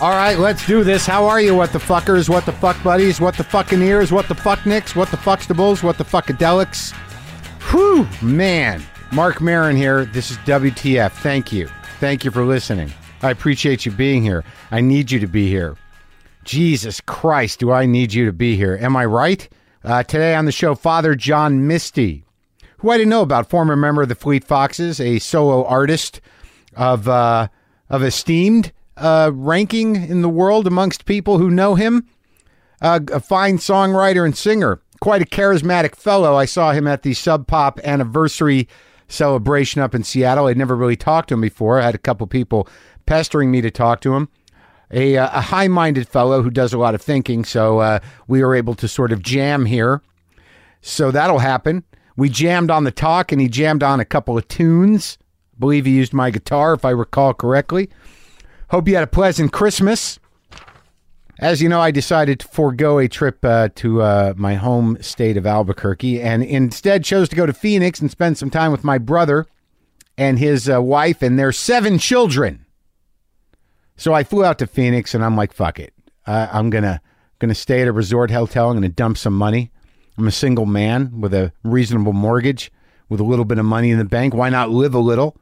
All right, let's do this. How are you, what the fuckers, what the fuck buddies, what the fucking ears, what the fuck nicks, what the fuckstables, what the fuckadelics? Whew, man. Marc Maron here. This is WTF. Thank you. Thank you for listening. I appreciate you being here. I need you to be here. Jesus Christ, do I need you to be here? Am I right? Uh, today on the show, Father John Misty, who I didn't know about, former member of the Fleet Foxes, a solo artist of uh, of esteemed uh, ranking in the world amongst people who know him. Uh, a fine songwriter and singer, quite a charismatic fellow. I saw him at the Sub Pop anniversary celebration up in Seattle. I'd never really talked to him before. I had a couple people pestering me to talk to him. A, uh, a high minded fellow who does a lot of thinking. So uh, we were able to sort of jam here. So that'll happen. We jammed on the talk and he jammed on a couple of tunes. I believe he used my guitar, if I recall correctly. Hope you had a pleasant Christmas. As you know, I decided to forego a trip uh, to uh, my home state of Albuquerque and instead chose to go to Phoenix and spend some time with my brother and his uh, wife and their seven children. So I flew out to Phoenix and I'm like, fuck it. I'm gonna gonna stay at a resort hotel. I'm gonna dump some money. I'm a single man with a reasonable mortgage, with a little bit of money in the bank. Why not live a little?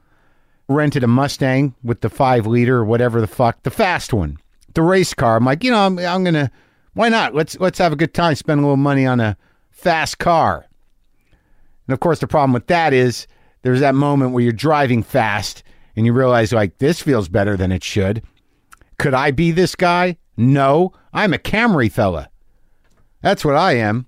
Rented a Mustang with the five liter or whatever the fuck, the fast one, the race car. I'm like, you know, I'm, I'm gonna, why not? Let's let's have a good time, spend a little money on a fast car. And of course, the problem with that is there's that moment where you're driving fast and you realize like this feels better than it should. Could I be this guy? No, I'm a Camry fella. That's what I am.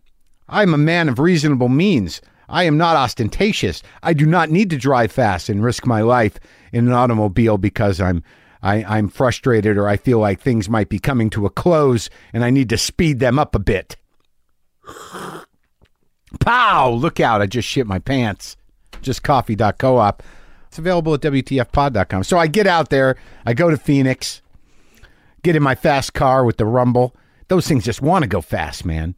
I'm a man of reasonable means. I am not ostentatious. I do not need to drive fast and risk my life in an automobile because I'm I, I'm frustrated or I feel like things might be coming to a close and I need to speed them up a bit. Pow! Look out, I just shit my pants. Just coffee.coop. It's available at WTFpod.com. So I get out there, I go to Phoenix, get in my fast car with the rumble. Those things just want to go fast, man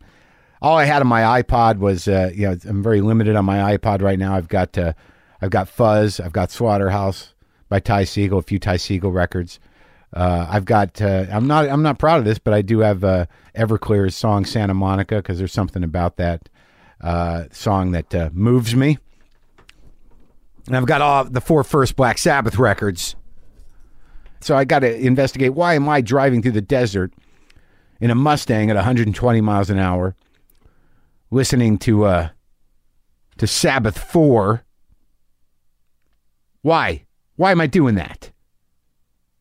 all I had on my iPod was, uh, you know, I'm very limited on my iPod right now. I've got, uh, I've got Fuzz, I've got Slaughterhouse by Ty Segall, a few Ty Segall records. Uh, I've got, uh, I'm not, I'm not proud of this, but I do have uh, Everclear's song Santa Monica because there's something about that uh, song that moves me. And I've got all the four first Black Sabbath records. So I got to investigate why am I driving through the desert in a Mustang at 120 miles an hour listening to uh to Sabbath 4. Why? Why am I doing that?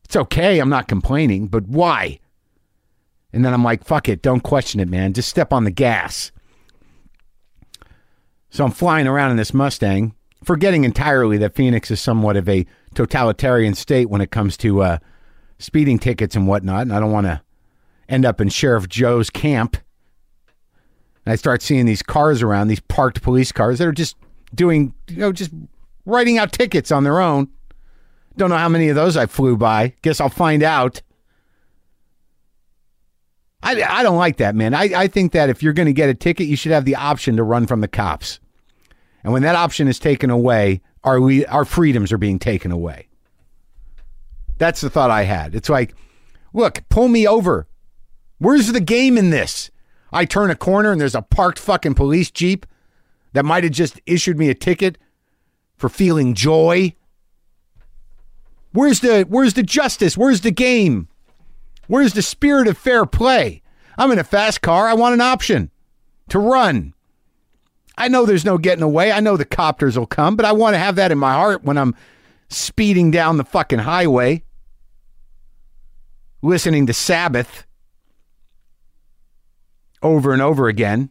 It's okay, I'm not complaining, but why? And then I'm like, fuck it, don't question it, man. Just step on the gas. So I'm flying around in this Mustang, forgetting entirely that Phoenix is somewhat of a totalitarian state when it comes to uh, speeding tickets and whatnot. And I don't want to end up in Sheriff Joe's camp and I start seeing these cars around, these parked police cars that are just doing, you know, just writing out tickets on their own. Don't know how many of those I flew by. Guess I'll find out. I, I don't like that, man. I, I think that if you're going to get a ticket, you should have the option to run from the cops. And when that option is taken away, our, we, our freedoms are being taken away. That's the thought I had. It's like, look, pull me over. Where's the game in this? I turn a corner and there's a parked fucking police jeep that might have just issued me a ticket for feeling joy. Where's the where's the justice? Where's the game? Where's the spirit of fair play? I'm in a fast car. I want an option to run. I know there's no getting away. I know the copters will come, but I want to have that in my heart when I'm speeding down the fucking highway listening to Sabbath over and over again.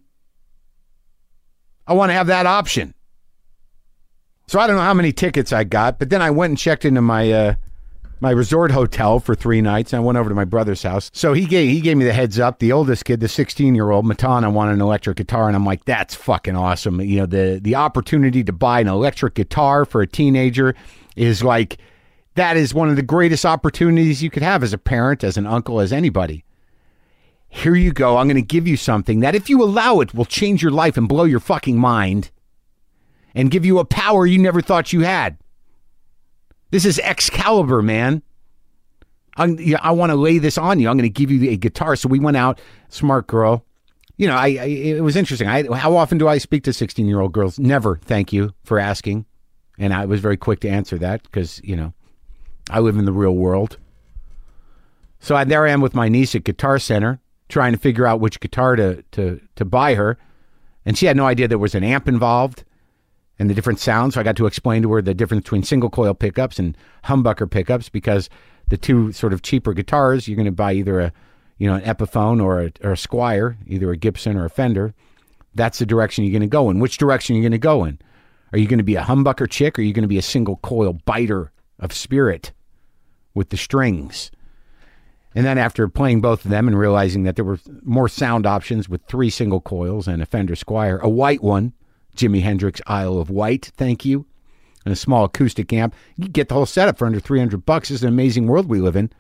I want to have that option. So I don't know how many tickets I got, but then I went and checked into my uh, my resort hotel for three nights. I went over to my brother's house. So he gave he gave me the heads up. The oldest kid, the 16 year old Matana, wanted an electric guitar, and I'm like, that's fucking awesome. You know, the the opportunity to buy an electric guitar for a teenager is like that is one of the greatest opportunities you could have as a parent, as an uncle, as anybody here you go. I'm going to give you something that, if you allow it, will change your life and blow your fucking mind and give you a power you never thought you had. This is Excalibur, man. I want to lay this on you. I'm going to give you a guitar. So we went out, smart girl. You know, I, I it was interesting. I, how often do I speak to 16 year old girls? Never. Thank you for asking. And I was very quick to answer that because, you know, I live in the real world. So I, there I am with my niece at Guitar Center trying to figure out which guitar to, to, to buy her. And she had no idea there was an amp involved and the different sounds. So I got to explain to her the difference between single coil pickups and humbucker pickups because the two sort of cheaper guitars, you're going to buy either a you know an Epiphone or a, or a Squier, either a Gibson or a Fender. That's the direction you're going to go in. Which direction you're you going to go in? Are you going to be a humbucker chick or are you going to be a single coil biter of spirit with the strings? And then after playing both of them and realizing that there were more sound options with three single coils and a Fender Squier, a white one, Jimi Hendrix Isle of Wight, thank you, and a small acoustic amp, you get the whole setup for under 300 bucks. It's an amazing world we live in.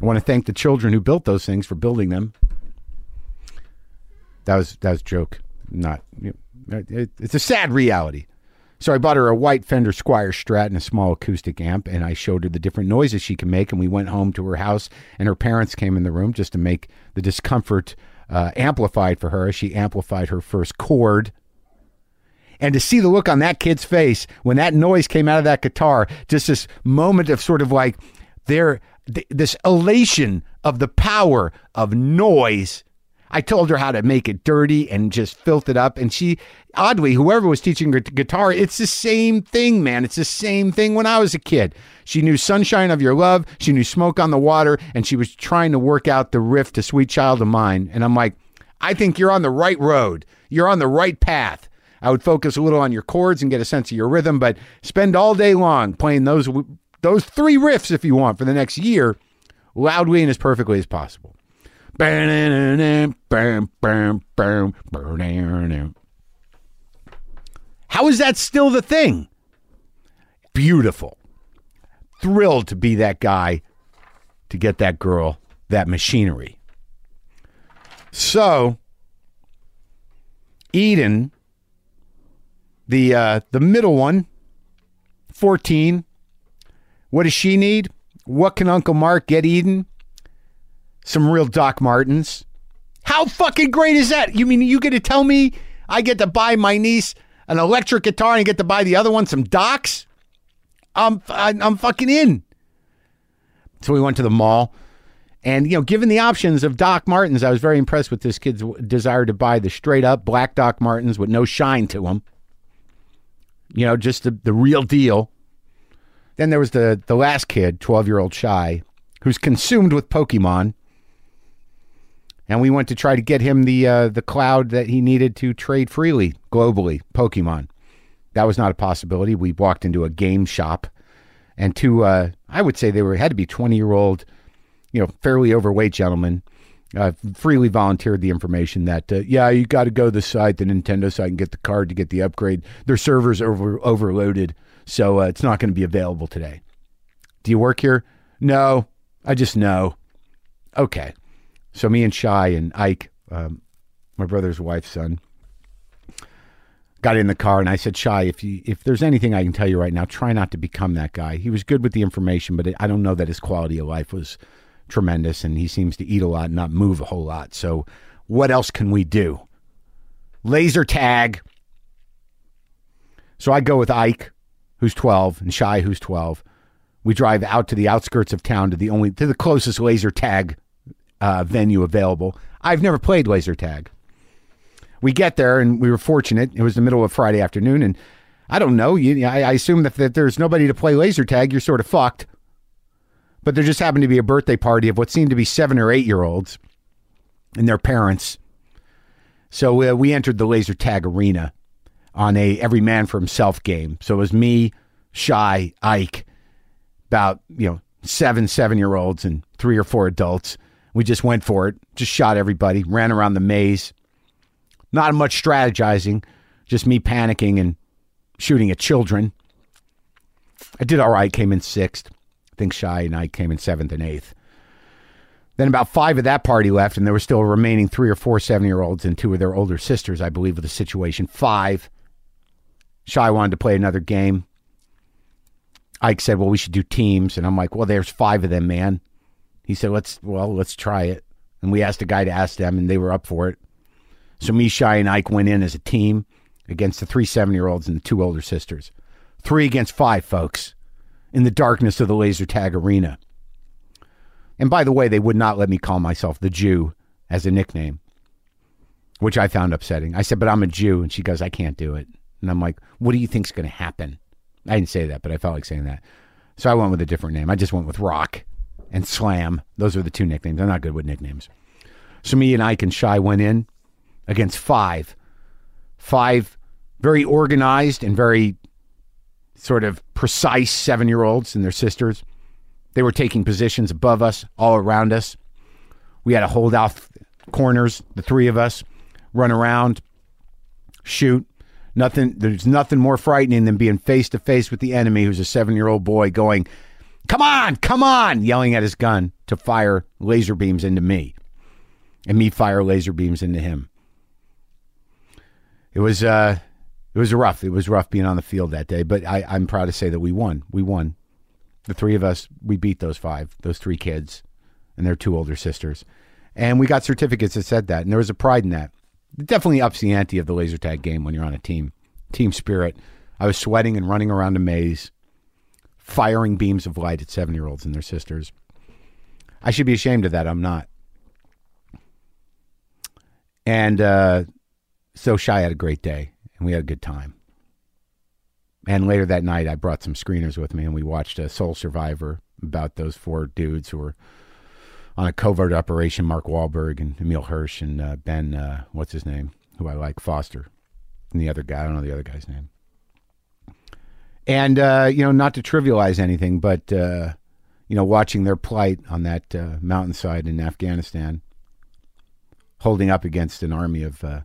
I want to thank the children who built those things for building them. That was that was joke. Not you know, it, it's a sad reality. So I bought her a white Fender Squier Strat and a small acoustic amp, and I showed her the different noises she can make. And we went home to her house, and her parents came in the room just to make the discomfort uh, amplified for her. As she amplified her first chord. And to see the look on that kid's face when that noise came out of that guitar, just this moment of sort of like there, th- this elation of the power of noise. I told her how to make it dirty and just filth it up. And she, oddly, whoever was teaching her guitar, it's the same thing, man. It's the same thing when I was a kid. She knew Sunshine of Your Love, she knew Smoke on the Water, and she was trying to work out the riff to Sweet Child of Mine. And I'm like, I think you're on the right road. You're on the right path. I would focus a little on your chords and get a sense of your rhythm, but spend all day long playing those those three riffs if you want for the next year, loudly and as perfectly as possible. How is that still the thing? Beautiful. Thrilled to be that guy to get that girl that machinery. So, Eden the uh, the middle one, 14. What does she need? What can Uncle Marc get Eden? Some real Doc Martens. How fucking great is that? You mean you get to tell me I get to buy my niece an electric guitar and I get to buy the other one some Docs? I'm I'm fucking in. So we went to the mall. And, you know, given the options of Doc Martens, I was very impressed with this kid's desire to buy the straight up black Doc Martens with no shine to them you know, just the, the real deal. Then there was the, the last kid, 12 year old Shy, who's consumed with Pokemon. And we went to try to get him the uh, the cloud that he needed to trade freely globally, Pokemon. That was not a possibility. We walked into a game shop, and two, uh, I would say they were had to be twenty year old, you know, fairly overweight gentlemen uh, freely volunteered the information that uh, yeah, you got to go to the site, the Nintendo site, and get the card to get the upgrade. Their servers over overloaded, so uh, it's not going to be available today. Do you work here? No, I just know. Okay, so me and Shy and Ike, um, my brother's wife's son, got in the car and I said, Shy, if you if there's anything I can tell you right now, try not to become that guy. He was good with the information, but I don't know that his quality of life was tremendous, and he seems to eat a lot and not move a whole lot. So, what else can we do? Laser tag. So I go with Ike, who's 12, and Shy, who's 12. We drive out to the outskirts of town to the only to the closest laser tag uh, venue available. I've never played laser tag. We get there, and we were fortunate. It was the middle of Friday afternoon, and I don't know. You, I, I assume that, that there's nobody to play laser tag. You're sort of fucked. But there just happened to be a birthday party of what seemed to be seven or eight year olds and their parents. So uh, we entered the laser tag arena on a every man for himself game. So it was me, Shy, Ike, about, you know, seven, seven year olds and three or four adults. We just went for it, just shot everybody, ran around the maze. Not much strategizing, just me panicking and shooting at children. I did all right, came in sixth. I think Shy and I came in seventh and eighth. Then about five of that party left, and there were still remaining three or four seven year olds and two of their older sisters, I believe, with the situation. Five. Shy wanted to play another game. Ike said, Well, we should do teams. And I'm like, Well, there's five of them, man. He said, "Let's well, let's try it." And we asked a guy to ask them, and they were up for it. So me, Shy, and Ike went in as a team against the three seven-year-olds and the two older sisters. Three against five, folks, in the darkness of the laser tag arena. And by the way, they would not let me call myself the Jew as a nickname, which I found upsetting. I said, "But I'm a Jew," and she goes, "I can't do it." And I'm like, "What do you think's going to happen?" I didn't say that, but I felt like saying that. So I went with a different name. I just went with Rock and Slam. Those are the two nicknames. I'm not good with nicknames. So me and Ike and Shy went in against five. Five very organized and very sort of precise seven year olds and their sisters. They were taking positions above us, all around us. We had to hold off corners, the three of us, run around, shoot. Nothing there's nothing more frightening than being face to face with the enemy who's a seven year old boy going, Come on, come on, yelling at his gun to fire laser beams into me. And me fire laser beams into him. It was uh it was rough. It was rough being on the field that day, but I, I'm proud to say that we won. We won. The three of us, we beat those five, those three kids, and their two older sisters. And we got certificates that said that. And there was a pride in that. It definitely ups the ante of the laser tag game when you're on a team. Team spirit. I was sweating and running around a maze, firing beams of light at seven year olds and their sisters. I should be ashamed of that. I'm not. And uh, so Shy had a great day, and we had a good time. And later that night, I brought some screeners with me, and we watched a Soul Survivor about those four dudes who were on a covert operation. Mark Wahlberg and Emile Hirsch and uh, Ben, uh, what's his name, who I like, Foster, and the other guy. I don't know the other guy's name. And uh, you know, not to trivialize anything, but uh, you know, watching their plight on that uh, mountainside in Afghanistan, holding up against an army of uh,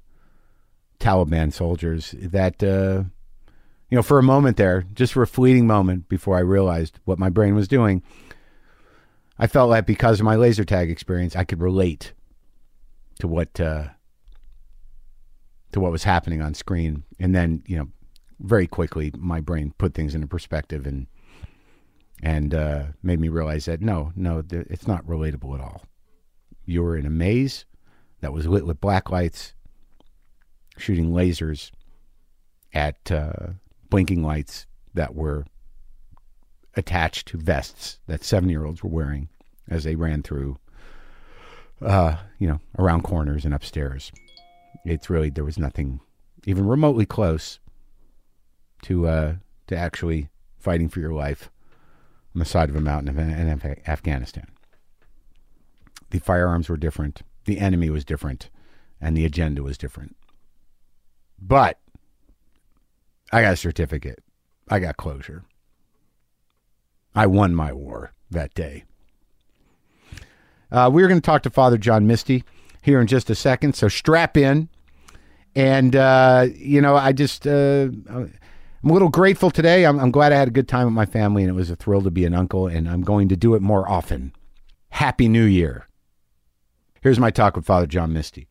Taliban soldiers, that uh, you know, for a moment there, just for a fleeting moment before I realized what my brain was doing, I felt like because of my laser tag experience, I could relate to what uh, to what was happening on screen, and then you know, very quickly my brain put things into perspective and and uh, made me realize that no, no, th- it's not relatable at all. You were in a maze that was lit with black lights, shooting lasers at uh, blinking lights that were attached to vests that seven year olds were wearing as they ran through, uh, you know, around corners and upstairs. It's really, there was nothing even remotely close to, uh, to actually fighting for your life on the side of a mountain in, Af- Afghanistan. The firearms were different, the enemy was different, and the agenda was different. But I got a certificate. I got closure. I won my war that day. Uh, we're going to talk to Father John Misty here in just a second, so strap in. And, uh, you know, I just, uh, I'm a little grateful today. I'm, I'm glad I had a good time with my family, and it was a thrill to be an uncle, and I'm going to do it more often. Happy New Year. Here's my talk with Father John Misty.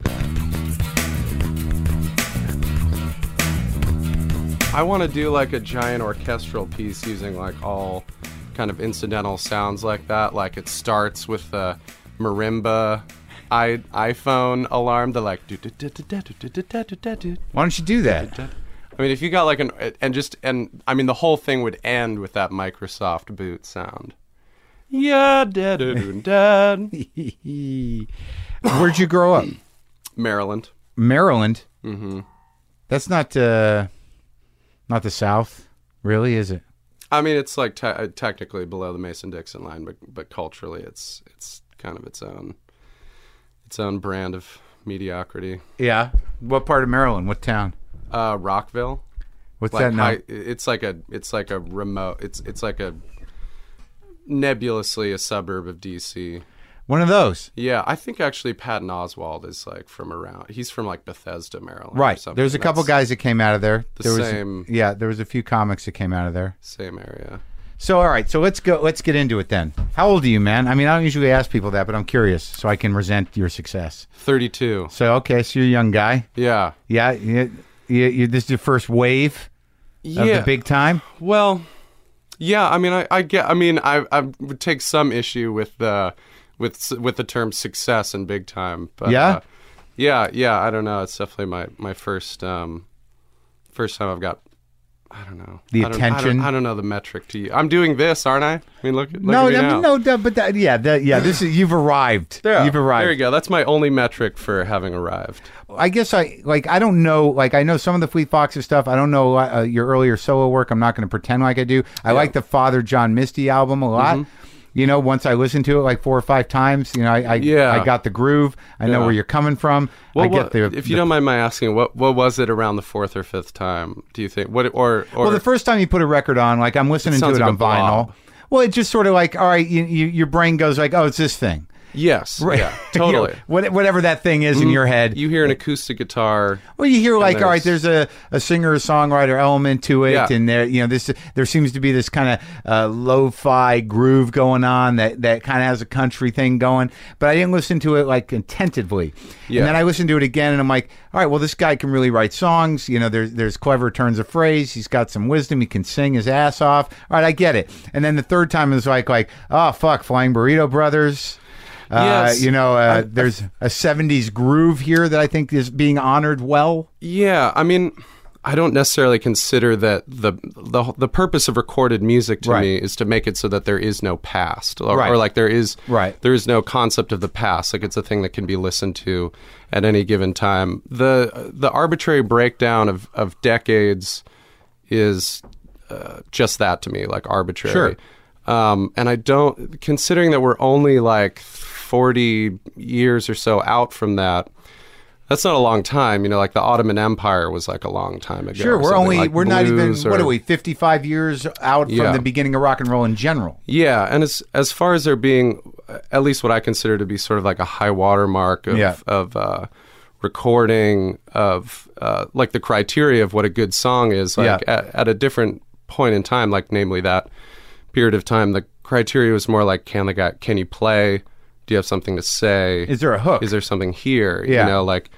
I want to do like a giant orchestral piece using like all kind of incidental sounds like that. Like it starts with the marimba i iPhone alarm. The like. Why don't you do that? I mean, if you got like an and just and I mean the whole thing would end with that Microsoft boot sound. Yeah, dad, dad. Where'd you grow up? Maryland. Maryland. Mm-hmm. That's not uh, not the South, really, is it? I mean, it's like te- technically below the Mason-Dixon line, but but culturally, it's it's kind of its own its own brand of mediocrity. Yeah. What part of Maryland? What town? Uh, Rockville. What's like that now? high, it's like a it's like a remote it's it's like a nebulously a suburb of DC. One of those. Yeah, I think actually Patton Oswalt is like from around. He's from like Bethesda, Maryland. or Right. There's a couple That's guys that came out of there. the there was same- yeah, there was a few comics that came out of there. same area. So all right, so let's go let's get into it then. How old are you, man? I mean, I don't usually ask people that, but I'm curious so I can resent your success. Thirty-two. So okay, so you're a young guy. Yeah. Yeah, you, you, this is your first wave of Yeah. the big time. Well, yeah. I mean, I, I get. I mean, I I would take some issue with the with with the term success and big time. But, Yeah? uh, yeah, yeah. I don't know. It's definitely my my first um, first time I've got. I don't know The I don't- I don't- attention? I don't, know the metric to you. I'm doing this, aren't I? I mean, look. look no, at me no, now. no, but that, yeah, that, yeah. This is you've arrived. Yeah, You've arrived. There you go. That's my only metric for having arrived. I guess I like I don't know like I know some of the Fleet Foxes stuff. I don't know uh, your earlier solo work. I'm not going to pretend like I do. I like the Father John Misty album a lot. Mm-hmm. You know, once I listened to it like four or five times, you know, I I, Yeah. I got the groove. I know where you're coming from. I Well, get what- the if you the- don't mind my asking, what what was it around the fourth or fifth time? Do you think what or or Well, the first time you put a record on, like I'm listening to it like on vinyl. Well, it just sort of like, all right, you, you, your brain goes like, oh, it's this thing. Yes, yeah, You know, totally. whatever that thing is in your head. You hear an acoustic guitar. Well, you hear like, all right, there's- a, a singer songwriter element to it, Yeah. and there, you know, this there seems to be this kind of uh, lo-fi groove going on that that kind of has a country thing going. But I didn't listen to it like attentively. Yeah. And then I listened to it again, and I'm like, all right, well, this guy can really write songs. You know, there's there's clever turns of phrase. He's got some wisdom. He can sing his ass off. All right, I get it. And then the third time is like like, oh fuck, Flying Burrito Brothers. Uh, Yes. you know, uh, there's a '70s groove here that I think is being honored well. Yeah, I mean, I don't necessarily consider that the the the purpose of recorded music to Right. me is to make it so that there is no past, or, Right. or like there is Right. there is no concept of the past. Like it's a thing that can be listened to at any given time. the The arbitrary breakdown of of decades is uh, just that to me, like arbitrary. Sure. Um, and I don't, considering that we're only like 40 years or so out from that, that's not a long time. You know, like the Ottoman Empire was like a long time ago. Sure, we're only like we're not even blues what are we 55 years out from the beginning of rock and roll in general. Yeah, and as as far as there being at least what I consider to be sort of like a high watermark of Yeah. of uh, recording of uh, like the criteria of what a good song is. Like Yeah. at, at a different point in time, like namely that period of time, the criteria was more like can the guy can you play? Do you have something to say? Is there a hook? Is there something here? Yeah. You know, like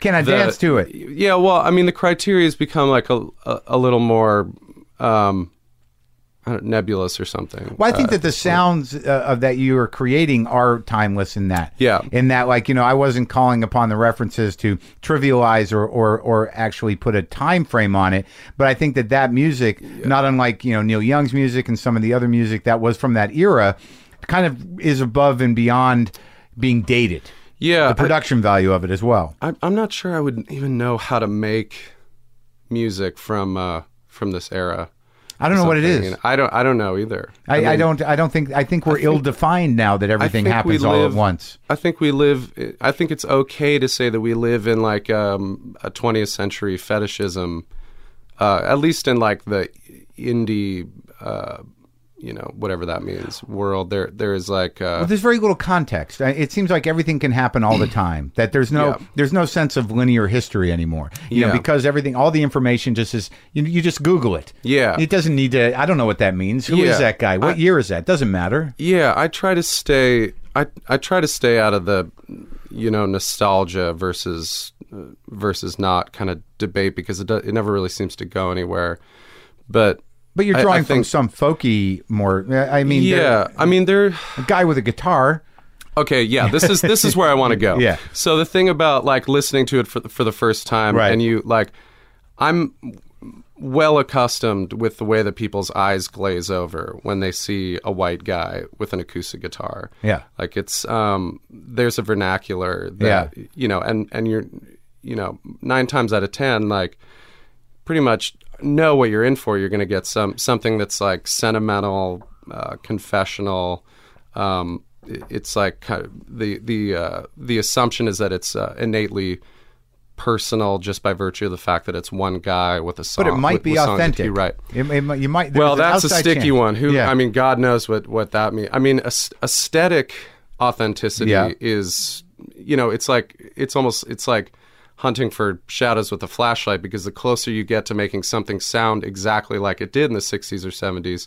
Can I the- dance to it? Yeah, well, I mean, the criteria has become like a a, a little more um, nebulous or something. Well, I think Uh, that the sounds uh, of that you are creating are timeless in that. Yeah. In that, like you know, I wasn't calling upon the references to trivialize or or or actually put a time frame on it, but I think that that music, not unlike you know Neil Young's music and some of the other music that was from that era, kind of is above and beyond being dated. yeah, The production value of it as well. I, I'm not sure I would even know how to make music from uh, from this era. I don't know what it is. I don't. I don't know either. I, I, mean, don't. I don't think. I think we're ill-defined now that everything happens all at once. I think we live. I think it's okay to say that we live in like um, a 20th century fetishism, uh, at least in like the indie, uh, you know, whatever that means, world. There, there is like. Uh, Well, there's very little context. It seems like everything can happen all the time. That there's no Yeah. there's no sense of linear history anymore. You know, because everything, all the information just is. You, you just Google it. Yeah. It doesn't need to. I don't know what that means. Who is Yeah. that guy? What year is that? Doesn't matter. Yeah, I try to stay. I I try to stay out of the, you know, nostalgia versus uh, versus not kind of debate because it do, it never really seems to go anywhere. But But you're I- I drawing from some folky more. I mean, yeah, I mean there. a guy with a guitar. Okay, yeah, this is this is where I want to go. Yeah. So the thing about like listening to it for the, for the first time, Right. and you like, I'm well accustomed with the way that people's eyes glaze over when they see a white guy with an acoustic guitar. Yeah. like it's um, there's a vernacular that you know, and and you're you know nine times out of ten like pretty much know what you're in for. You're going to get some something that's like sentimental, uh, confessional. Um, it's like kind of the the uh, the assumption is that it's uh, innately personal just by virtue of the fact that it's one guy with a song. But it might with- be with authentic. he write. It, it you might. Well, that's a sticky chance. one. Who Yeah. I mean, God knows what what that means. I mean, aes- aesthetic authenticity Yeah. is you know, it's like it's almost it's like hunting for shadows with a flashlight because the closer you get to making something sound exactly like it did in the 60s or 70s,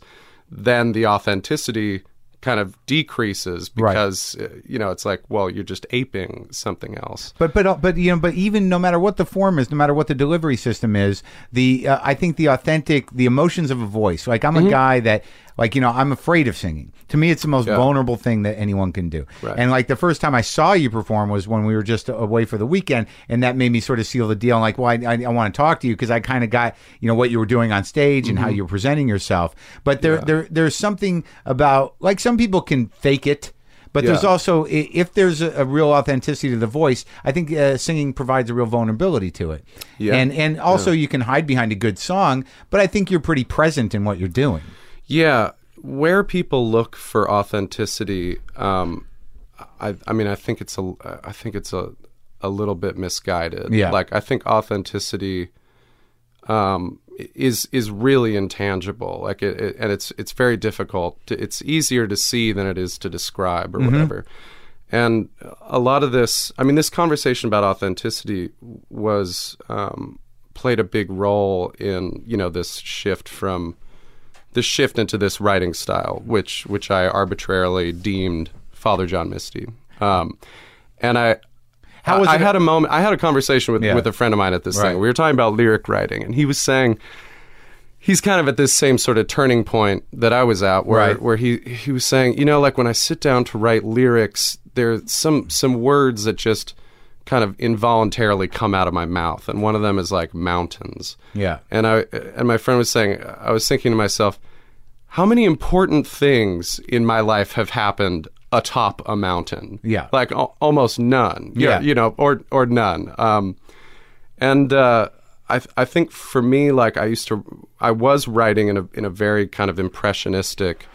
then the authenticity kind of decreases because uh, you know it's like well you're just aping something else But but but you know, but even no matter what the form is, no matter what the delivery system is, the uh, I think the authentic, the emotions of a voice. Like I'm Mm-hmm. a guy that, like you know, I'm afraid of singing. To me, it's the most Yeah. vulnerable thing that anyone can do. Right. And like the first time I saw you perform was when we were just away for the weekend, and that made me sort of seal the deal. I'm like, well, I, I, I want to talk to you because I kind of got you know what you were doing on stage and how Mm-hmm. you were presenting yourself. But there there there's something about like some people can fake it. But there's also, if there's a, real authenticity to the voice, I think uh, singing provides a real vulnerability to it. Yeah. And and also you can hide behind a good song, but I think you're pretty present in what you're doing. Yeah, where people look for authenticity, um, I, I mean, I think it's a, I think it's a, a little bit misguided. Yeah. like I think authenticity, um, is is really intangible. Like it, it and it's it's very difficult. To, it's easier to see than it is to describe or whatever. And a lot of this, I mean, this conversation about authenticity was um, played a big role in you know this shift from this shift into this writing style, which which I arbitrarily deemed Father John Misty. Um, and I, How was I, I had a moment. I had a conversation with Yeah. with a friend of mine at this Right. thing. We were talking about lyric writing, and he was saying he's kind of at this same sort of turning point that I was at, where Right. where he he was saying, you know, like when I sit down to write lyrics, there's some some words that just kind of involuntarily come out of my mouth, and one of them is like mountains. Yeah. And I and my friend was saying, I was thinking to myself, how many important things in my life have happened atop a mountain? Yeah. like al- almost none. Yeah. you know, or or none. Um, and uh, I th- I think for me, like I used to, I was writing in a in a very kind of impressionistic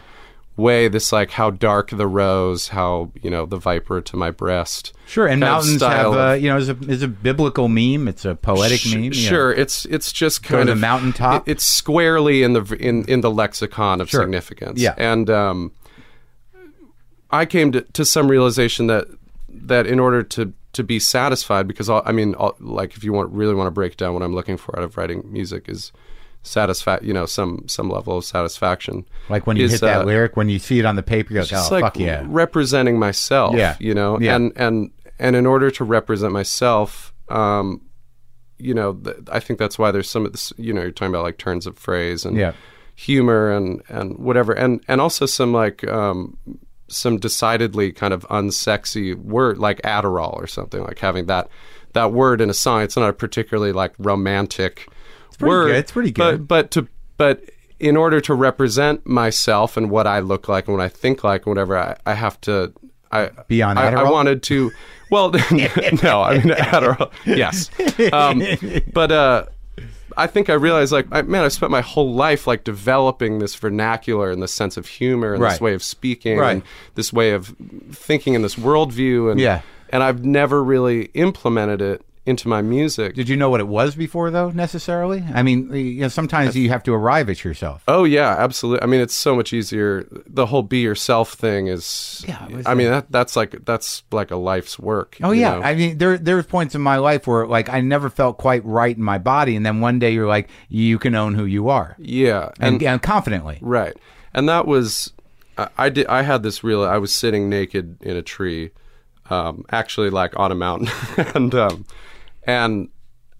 way. This like how dark the rose, how you know the viper to my breast. Sure, and mountains have, uh, you know, is a, is a biblical meme. It's a poetic Sh- meme. Sure, it's it's just kind the of mountaintop? it- it's squarely in the in in the lexicon of Sure. significance. Yeah. and um, I came to, to some realization that that in order to to be satisfied, because all, I mean, all, like if you want really want to break down what I'm looking for out of writing music is satisfy you know some some level of satisfaction Like when you is, hit that uh, lyric, when you see it on the paper, you're like, oh, like fuck yeah. representing myself Yeah. you know Yeah. and and and in order to represent myself um you know th- i think that's why there's some of this you know you're talking about like turns of phrase and Yeah. humor and and whatever and and also some like um some decidedly kind of unsexy word like adderall or something like having that that word in a song it's not a particularly like romantic pretty word good. It's pretty good. but but to but in order to represent myself and what I look like and what I think like and whatever I, I have to I Be on I, I wanted to well no I mean Adderall yes um, but uh I think I realized like I, man I spent my whole life like developing this vernacular and this sense of humor and Right. this way of speaking Right. and this way of thinking and this worldview and Yeah. and I've never really implemented it into my music Did you know what it was before, though, necessarily? I mean, you know, sometimes you have to arrive at yourself. Oh yeah, absolutely. I mean, it's so much easier. The whole be yourself thing is. Yeah, I mean, that that's like that's like a life's work. Oh yeah, know? I mean there there's points in my life where like I never felt quite right in my body, and then one day you're like you can own who you are yeah, and, and and confidently. right, and that was. I, I did. I had this real. I was sitting naked in a tree, um, actually like on a mountain, and um, and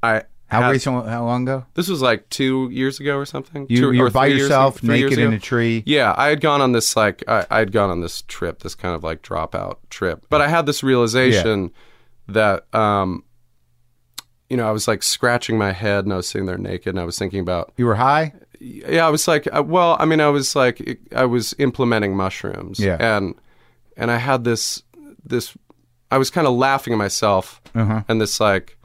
I. How had- recent? How long ago? This was like two years ago or something. You Two- you were by yourself, years naked in a tree. Yeah, I had gone on this like I, I had gone on this trip, this kind of like dropout trip. But I had this realization that um you know, I was like scratching my head and I was sitting there naked and I was thinking about You were high. yeah, I was like uh, well, I mean, I was like I was implementing mushrooms. Yeah. And and I had this this I was kind of laughing at myself Uh-huh. and this like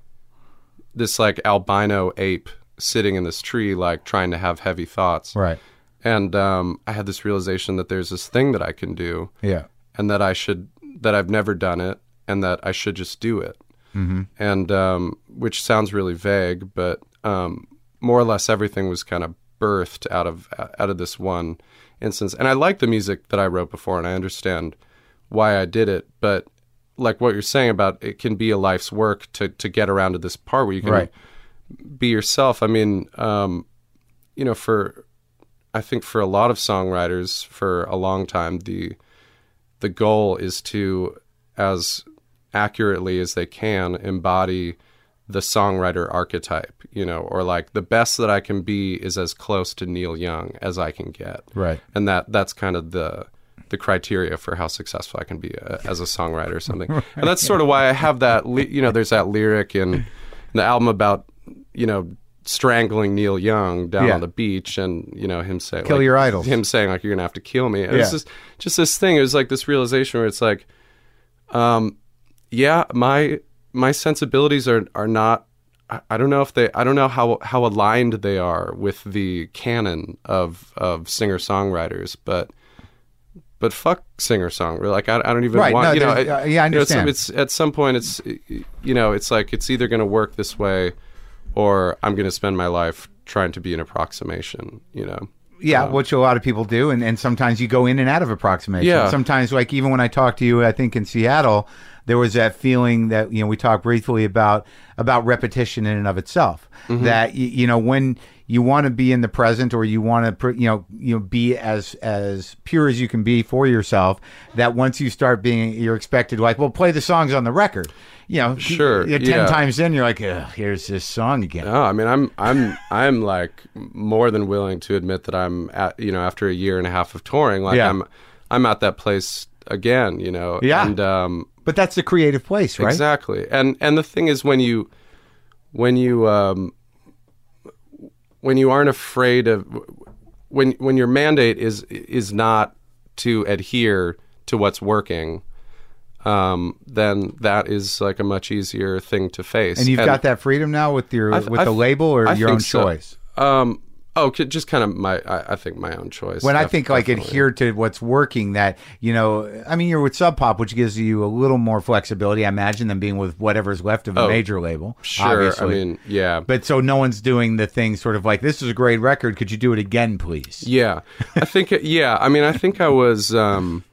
this like albino ape sitting in this tree like trying to have heavy thoughts. Right. And um, I had this realization that there's this thing that I can do, Yeah. and that I should that I've never done it, and that I should just do it. Mm-hmm. And um, which sounds really vague, but um, more or less everything was kind of birthed out of out of this one instance. And I like the music that I wrote before, and I understand why I did it. But like what you're saying about it can be a life's work to to get around to this part where you can Right. be yourself. I mean, um, you know, for I think for a lot of songwriters for a long time, the the goal is to as accurately as they can embody the songwriter archetype, you know, or like the best that I can be is as close to Neil Young as I can get. Right. And that that's kind of the the criteria for how successful I can be uh, as a songwriter or something. And that's sort of why I have that you know, there's that lyric in the album about, you know, strangling Neil Young down Yeah. on the beach and, you know, him saying Kill like, your idols. Him saying like you're going to have to kill me. And Yeah. it's just just this thing, it was like this realization where it's like um yeah, my my sensibilities are are not. I, I don't know if they. I don't know how how aligned they are with the canon of of singer songwriters, but but fuck singer songwriter. Like I, I don't even Right, want. no, you know, I- uh, yeah, I you know, it's- understand. it's, at some point it's you know it's like it's either going to work this way, or I'm going to spend my life trying to be an approximation. You know. Yeah, which a lot of people do, and, and sometimes you go in and out of approximation. Yeah. Sometimes, like even when I talked to you, I think in Seattle, there was that feeling that you know we talked briefly about about repetition in and of itself. Mm-hmm. That you know when you want to be in the present or you want to you know you know be as as pure as you can be for yourself. That once you start being, you're expected like, well, play the songs on the record. You know, Sure, Ten yeah. times in, you're like, here's this song again. No, I mean I'm I'm I'm like more than willing to admit that I'm at you know after a year and a half of touring like Yeah. I'm I'm at that place again you know Yeah. and um But that's the creative place, right? exactly and and the thing is when you when you um when you aren't afraid of when when your mandate is is not to adhere to what's working um then that is like a much easier thing to face And you've got that freedom now with your th- with the label or I your own so. choice. Um. Oh, just kind of my. I, I think my own choice. When I think like adhere to what's working, that you know, I mean, you're with Sub Pop, which gives you a little more flexibility, I imagine, than being with whatever's left of a Oh, major label. Sure. obviously. I mean, yeah. but so no one's doing the thing, sort of like this is a great record. Could you do it again, please? Yeah. I think. Yeah. I mean, I think I was. Um.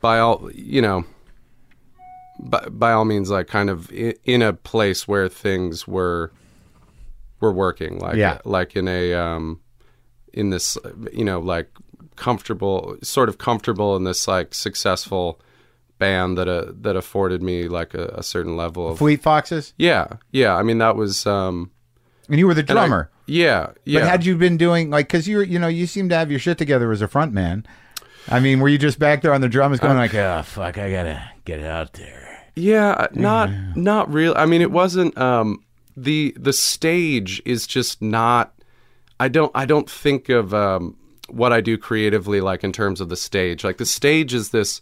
By all, you know. By, by all means, like kind of in, in a place where things were. Were working like Yeah. like in a um, in this you know like comfortable sort of comfortable in this like successful band that uh, that afforded me like a, a certain level of Fleet Foxes, Yeah, yeah. I mean, that was um, and you were the and I- drummer. yeah, yeah. But had you been doing like because you're you know you seem to have your shit together as a front man. I mean, were you just back there on the drums going like, oh fuck, I gotta get out there. yeah, not not real. I mean, it wasn't. Um, the the stage is just not. I don't I don't think of um, what I do creatively like in terms of the stage. Like the stage is this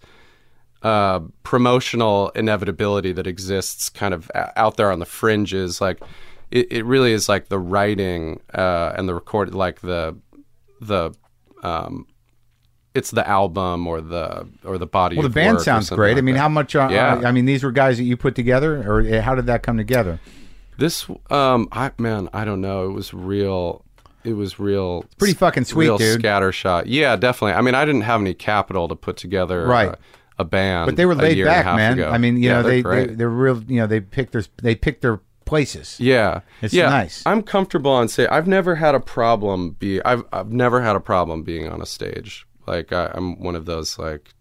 uh, promotional inevitability that exists kind of out there on the fringes. Like it, it really is like the writing uh, and the record, like the the um, it's the album or the or the body. Well, the band sounds great. I mean, how much? Uh, Yeah. I mean, these were guys that you put together, or uh, how did that come together? This, um, I man, I don't know. It was real. It was real. pretty fucking sweet, real dude. Scattershot. Yeah, definitely. I mean, I didn't have any capital to put together Right. a, a band, But they were laid back, man. ago. I mean, you Yeah, know, they're they, they they're real. You know, they picked their they picked their places. Yeah, It's yeah. nice. I'm comfortable on say I've never had a problem be. I've I've never had a problem being on a stage. Like I, I'm one of those like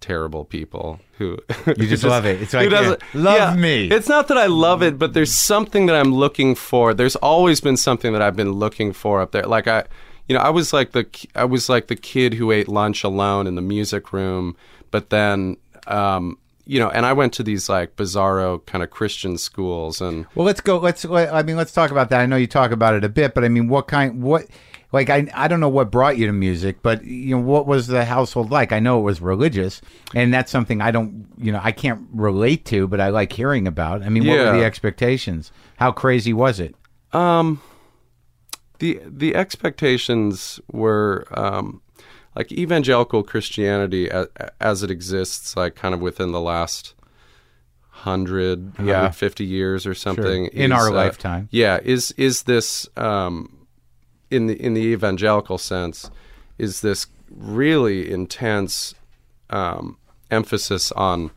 terrible people who You just love it. It's like, yeah, love yeah, me. It's not that I love it, but there's something that I'm looking for. There's always been something that I've been looking for up there. Like I, you know, I was like the I was like the kid who ate lunch alone in the music room, but then. Um, you know, and I went to these like bizarro kind of Christian schools, and Well, let's go. Let's. let- I mean, let's talk about that. I know you talk about it a bit, but I mean, what kind? What? Like, I I don't know what brought you to music, but you know, what was the household like? I know it was religious, and that's something I don't. You know, I can't relate to, but I like hearing about. I mean, what Yeah. were the expectations? How crazy was it? Um, the the expectations were um, like evangelical Christianity as, as it exists, like kind of within the last hundred, Yeah. 150 years or something In our uh, lifetime. Yeah, is is this um, in the in the evangelical sense? Is this really intense um, emphasis on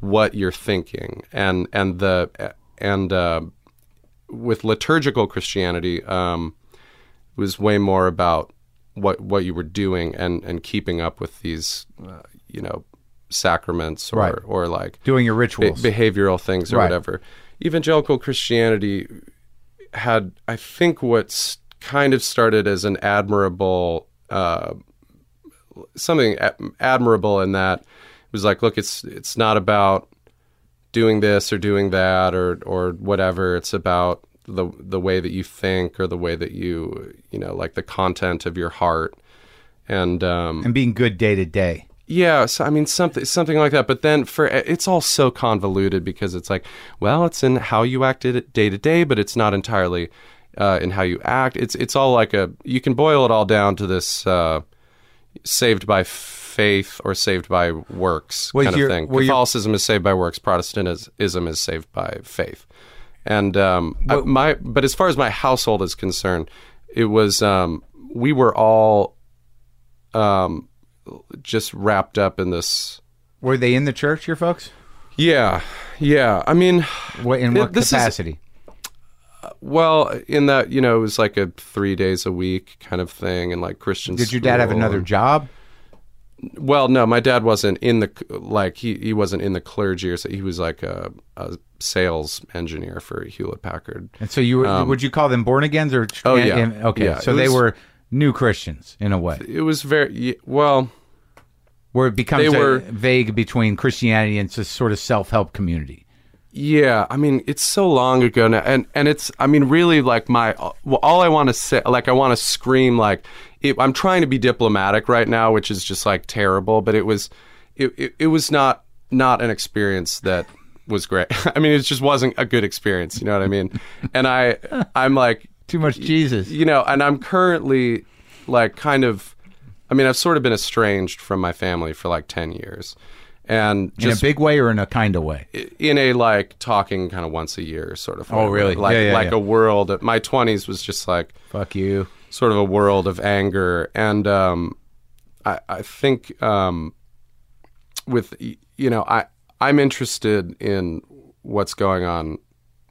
what you're thinking and and the and uh, with liturgical Christianity um, it was way more about what what you were doing and and keeping up with these uh, you know sacraments or Right. or like Doing your be- rituals. behavioral things or Right. whatever. Evangelical Christianity had, I think, what's kind of started as an admirable, uh, something admirable in that it was like, look, it's it's not about doing this or doing that or or whatever. It's about the the way that you think or the way that you you know like the content of your heart and um, and being good day to day. yeah, so, I mean something something like that. But then for it's all so convoluted because it's like, well, it's in how you acted day to day, but it's not entirely uh, in how you act. It's it's all like a you can boil it all down to this uh, saved by faith or saved by works Was kind of thing. your- Catholicism is saved by works. Protestantism is saved by faith. And um, I- my but as far as my household is concerned, it was um, we were all um, just wrapped up in this. Were they in the church, your folks? Yeah, yeah. I mean, What, in It- what is- capacity? Well, in that you know, it was like a three days a week kind of thing, and like Christian. Did your dad have another and- job? Well, no, my dad wasn't in the like he he wasn't in the clergy or so he was like a, a sales engineer for Hewlett Packard. And so you were, would you call them born agains or? Um, Oh, yeah. and- okay, Yeah, so they was- were new Christians in a way, It was very well. where it becomes They a- were- vague between Christianity and this sort of self help community. Yeah, I mean, it's so long ago now, and and it's, I mean, really, like my, uh, well, all I want to say, like, I want to scream, like, it, I'm trying to be diplomatic right now, which is just like terrible, but it was, it, it, it was not not an experience that was great. I mean, it just wasn't a good experience. You know what I mean? And I, I'm like, Too much Jesus. you know, and I'm currently like kind of, I mean, I've sort of been estranged from my family for like ten years, and In a big way or in a kind of way? in a like talking kind of once a year sort of. Oh, way. really? Like Yeah, yeah, like yeah. a world. My twenties was just like Fuck you. sort of a world of anger, and um, I I think um, with you know I I'm interested in what's going on.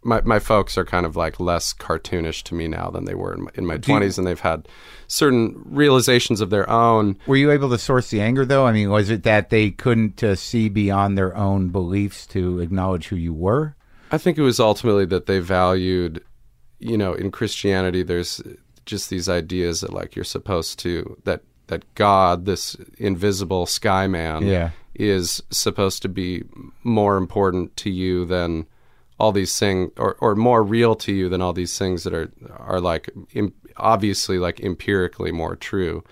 My my folks are kind of like less cartoonish to me now than they were in my, in my twenties, and they've had certain realizations of their own. Were you able to source the anger though? I mean, was it that they couldn't uh, see beyond their own beliefs to acknowledge who you were? I think it was ultimately that they valued, you know, in Christianity, there's just these ideas that like you're supposed to that that God, this invisible sky man, Yeah. is supposed to be more important to you than all these things, or or more real to you than all these things that are are like Im- obviously like empirically more true,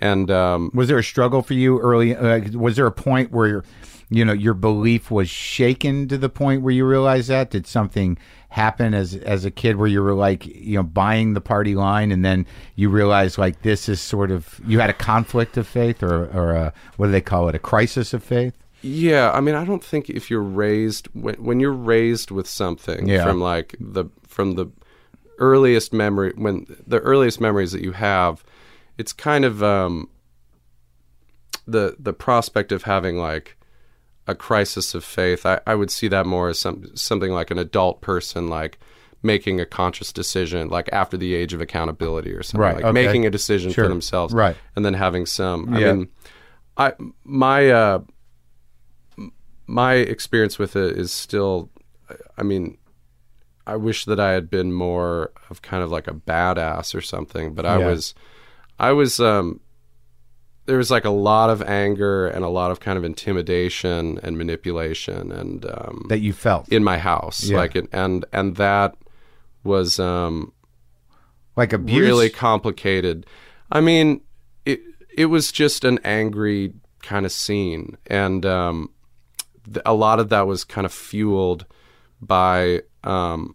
and um, Was there a struggle for you early? Uh, was there a point where, your, you know, your belief was shaken to the point where you realized that? Did something happen as as a kid where you were like, you know, buying the party line, and then you realized like this is sort of you had a conflict of faith, or or a, what do they call it, a crisis of faith? Yeah, I mean, I don't think if you're raised when when you're raised with something Yeah. from like the from the earliest memory when the earliest memories that you have, it's kind of um, the the prospect of having like a crisis of faith. I, I would see that more as some something like an adult person like making a conscious decision like after the age of accountability or something Right, like okay. making a decision Sure, for themselves right. and then having some Yeah. i mean i my uh my experience with it is still i mean i wish that i had been more of kind of like a badass or something but i Yeah. was i was um there was like a lot of anger and a lot of kind of intimidation and manipulation and um That you felt in my house Yeah. like it, and and that was um like abuse? really complicated. I mean, it it was just an angry kind of scene, and um, a lot of that was kind of fueled by um,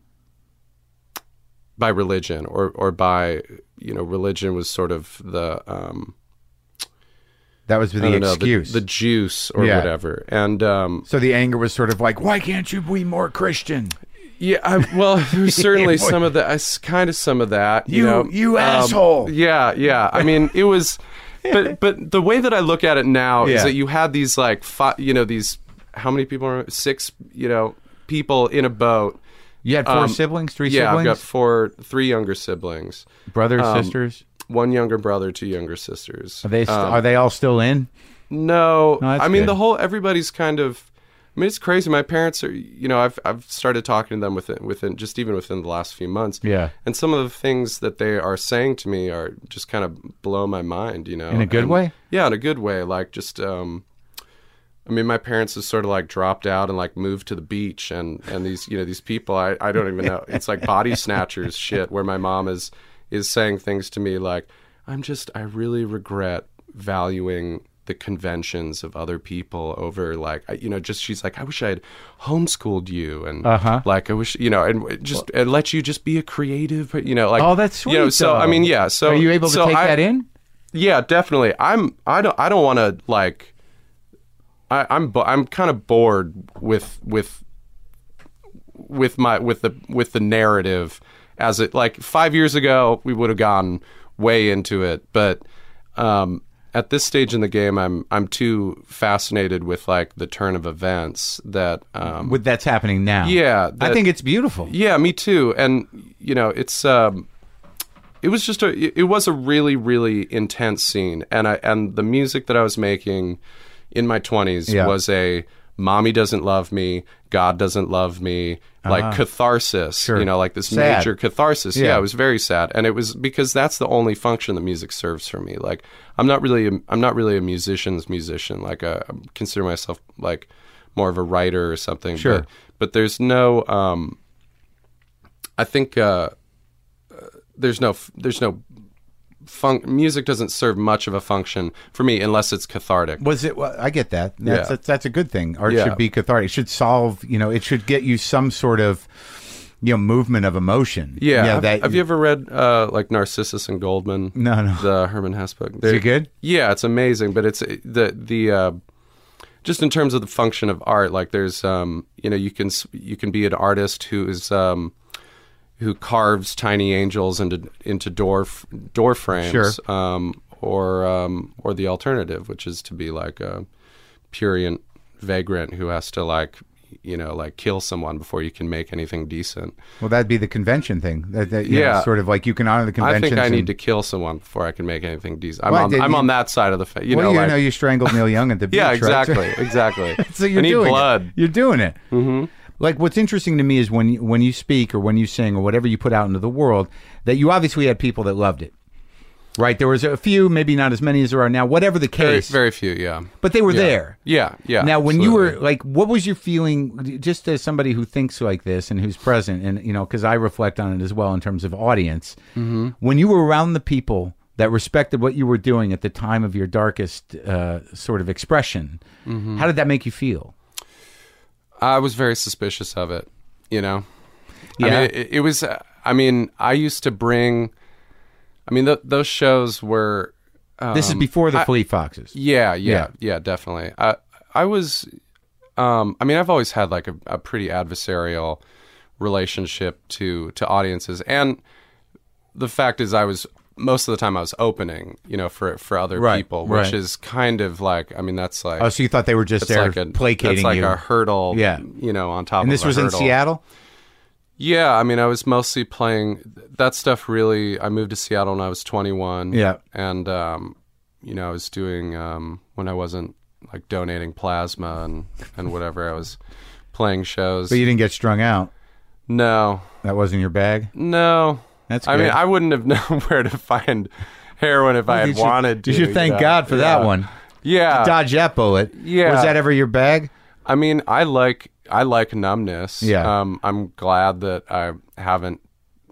by religion, or or by you know, religion was sort of the um, that was the don't know, the, excuse. the juice or Yeah. whatever, and um, so the anger was sort of like, why can't you be more Christian? Yeah, I, well, there's certainly some of that. Kind of some of that. You, You- know? you Um, asshole. Yeah, yeah. I mean, it was, but but the way that I look at it now Yeah. is that you had these like, five, you know, these how many people are six, you know, people in a boat. You had four Um, siblings, three yeah, siblings, I've got four, three younger siblings, brothers, um, sisters. one younger brother, two younger sisters. Are they st- Um, are they all still in? No, No, I mean good. the whole everybody's kind of. I mean, it's crazy. My parents are, you know, I've I've started talking to them within within just even within the last few months. Yeah. And some of the things that they are saying to me are just kind of blow my mind. You know, In a good And- way? Yeah, in a good way. Like just, um, I mean, my parents have sort of like dropped out and like moved to the beach, and and these you know these people I I don't even know. It's like body snatchers shit where my mom is is saying things to me like I'm just I really regret valuing the conventions of other people over like you know just she's like I wish I had homeschooled you and Uh-huh. like I wish you know and just and let you just be a creative you know like Oh, that's you know sweet, so I mean yeah so Are you able to so take I- that in? yeah, definitely. I'm. I don't. I don't want to like. I, I'm. bo- I'm kind of bored with with with my with the with the narrative as it like five years ago we would have gone way into it, but um, at this stage in the game, I'm I'm too fascinated with like the turn of events that um, With that's happening now. Yeah, I think it's beautiful. yeah, me too. And you know, it's um, it was just a it was a really really intense scene, and I and the music that I was making in my twenties Yeah. was a mommy doesn't love me, God doesn't love me, like catharsis. Sure. You know, like this Sad. major catharsis. Yeah. Yeah. it was very sad, and it was because that's the only function that music serves for me. Like I'm not really a, I'm not really a musician's musician. Like a, I consider myself like more of a writer or something. Sure. But, but there's no um, I think uh, uh, there's no there's no fun- music doesn't serve much of a function for me unless it's cathartic. Was it? Well, I get that. That's, Yeah. that's that's a good thing. Art Yeah. should be cathartic. It should solve. You know, it should get you some sort of you know movement of emotion. Yeah. Know, have, that, have you ever read uh, like Narcissus and Goldmund? No, no. The Hermann Hesse book. Is it good? Yeah, it's amazing. But it's the the uh, just in terms of the function of art. Like there's um, you know you can you can be an artist who is um, who carves tiny angels into into door door frames. Sure. Um, or um, or the alternative, which is to be like a purient vagrant who has to like you know like kill someone before you can make anything decent. Well, that'd be the convention thing. That, that, you know, sort of like you can honor the convention. I think I need to kill someone before I can make anything decent. I'm Well, on I'm you- on that side of the fa- you well, know you like know, you strangled Neil Young at the beach. yeah right? exactly exactly. so you're I need doing blood. It. You're doing it. Mm-hmm. Like what's interesting to me is when you, when you speak or when you sing or whatever you put out into the world, that you obviously had people that loved it. Right, there was a few, maybe not as many as there are now. Whatever the case, very few, yeah. but they were Yeah. there. Yeah, yeah. Now, when you were like, what was your feeling, just as somebody who thinks like this and who's present, and you know, because I reflect on it as well in terms of audience. Mm-hmm. When you were around the people that respected what you were doing at the time of your darkest uh, sort of expression, Mm-hmm. how did that make you feel? I was very suspicious of it. You know, I Yeah. mean, it, it was. uh, I mean, I used to bring. I mean, th- those shows were. Um, This is before the I- Fleet Foxes. Yeah, Yeah. yeah, yeah, definitely. I I was. Um, I mean, I've always had like a, a pretty adversarial relationship to to audiences, and the fact is, I was most of the time I was opening, you know, for for other Right, people, which right. is kind of like. I mean, that's like. Oh, so you thought they were just there like a, placating like you? a hurdle, Yeah. you know, on top and of this was in. Seattle. Yeah, I mean, I was mostly playing that stuff. Really, I moved to Seattle when I was 21. Yeah. and um, you know, I was doing um, when I wasn't like donating plasma and and whatever. I was playing shows. But you didn't get strung out. no, That wasn't your bag. no. That's I mean. I wouldn't have known where to find heroin if I had you should, wanted to. You should thank know? God for that one. Yeah, Dodge that bullet. Yeah. Was that ever your bag? I mean, I like I like numbness. Yeah. Um, I'm glad that I haven't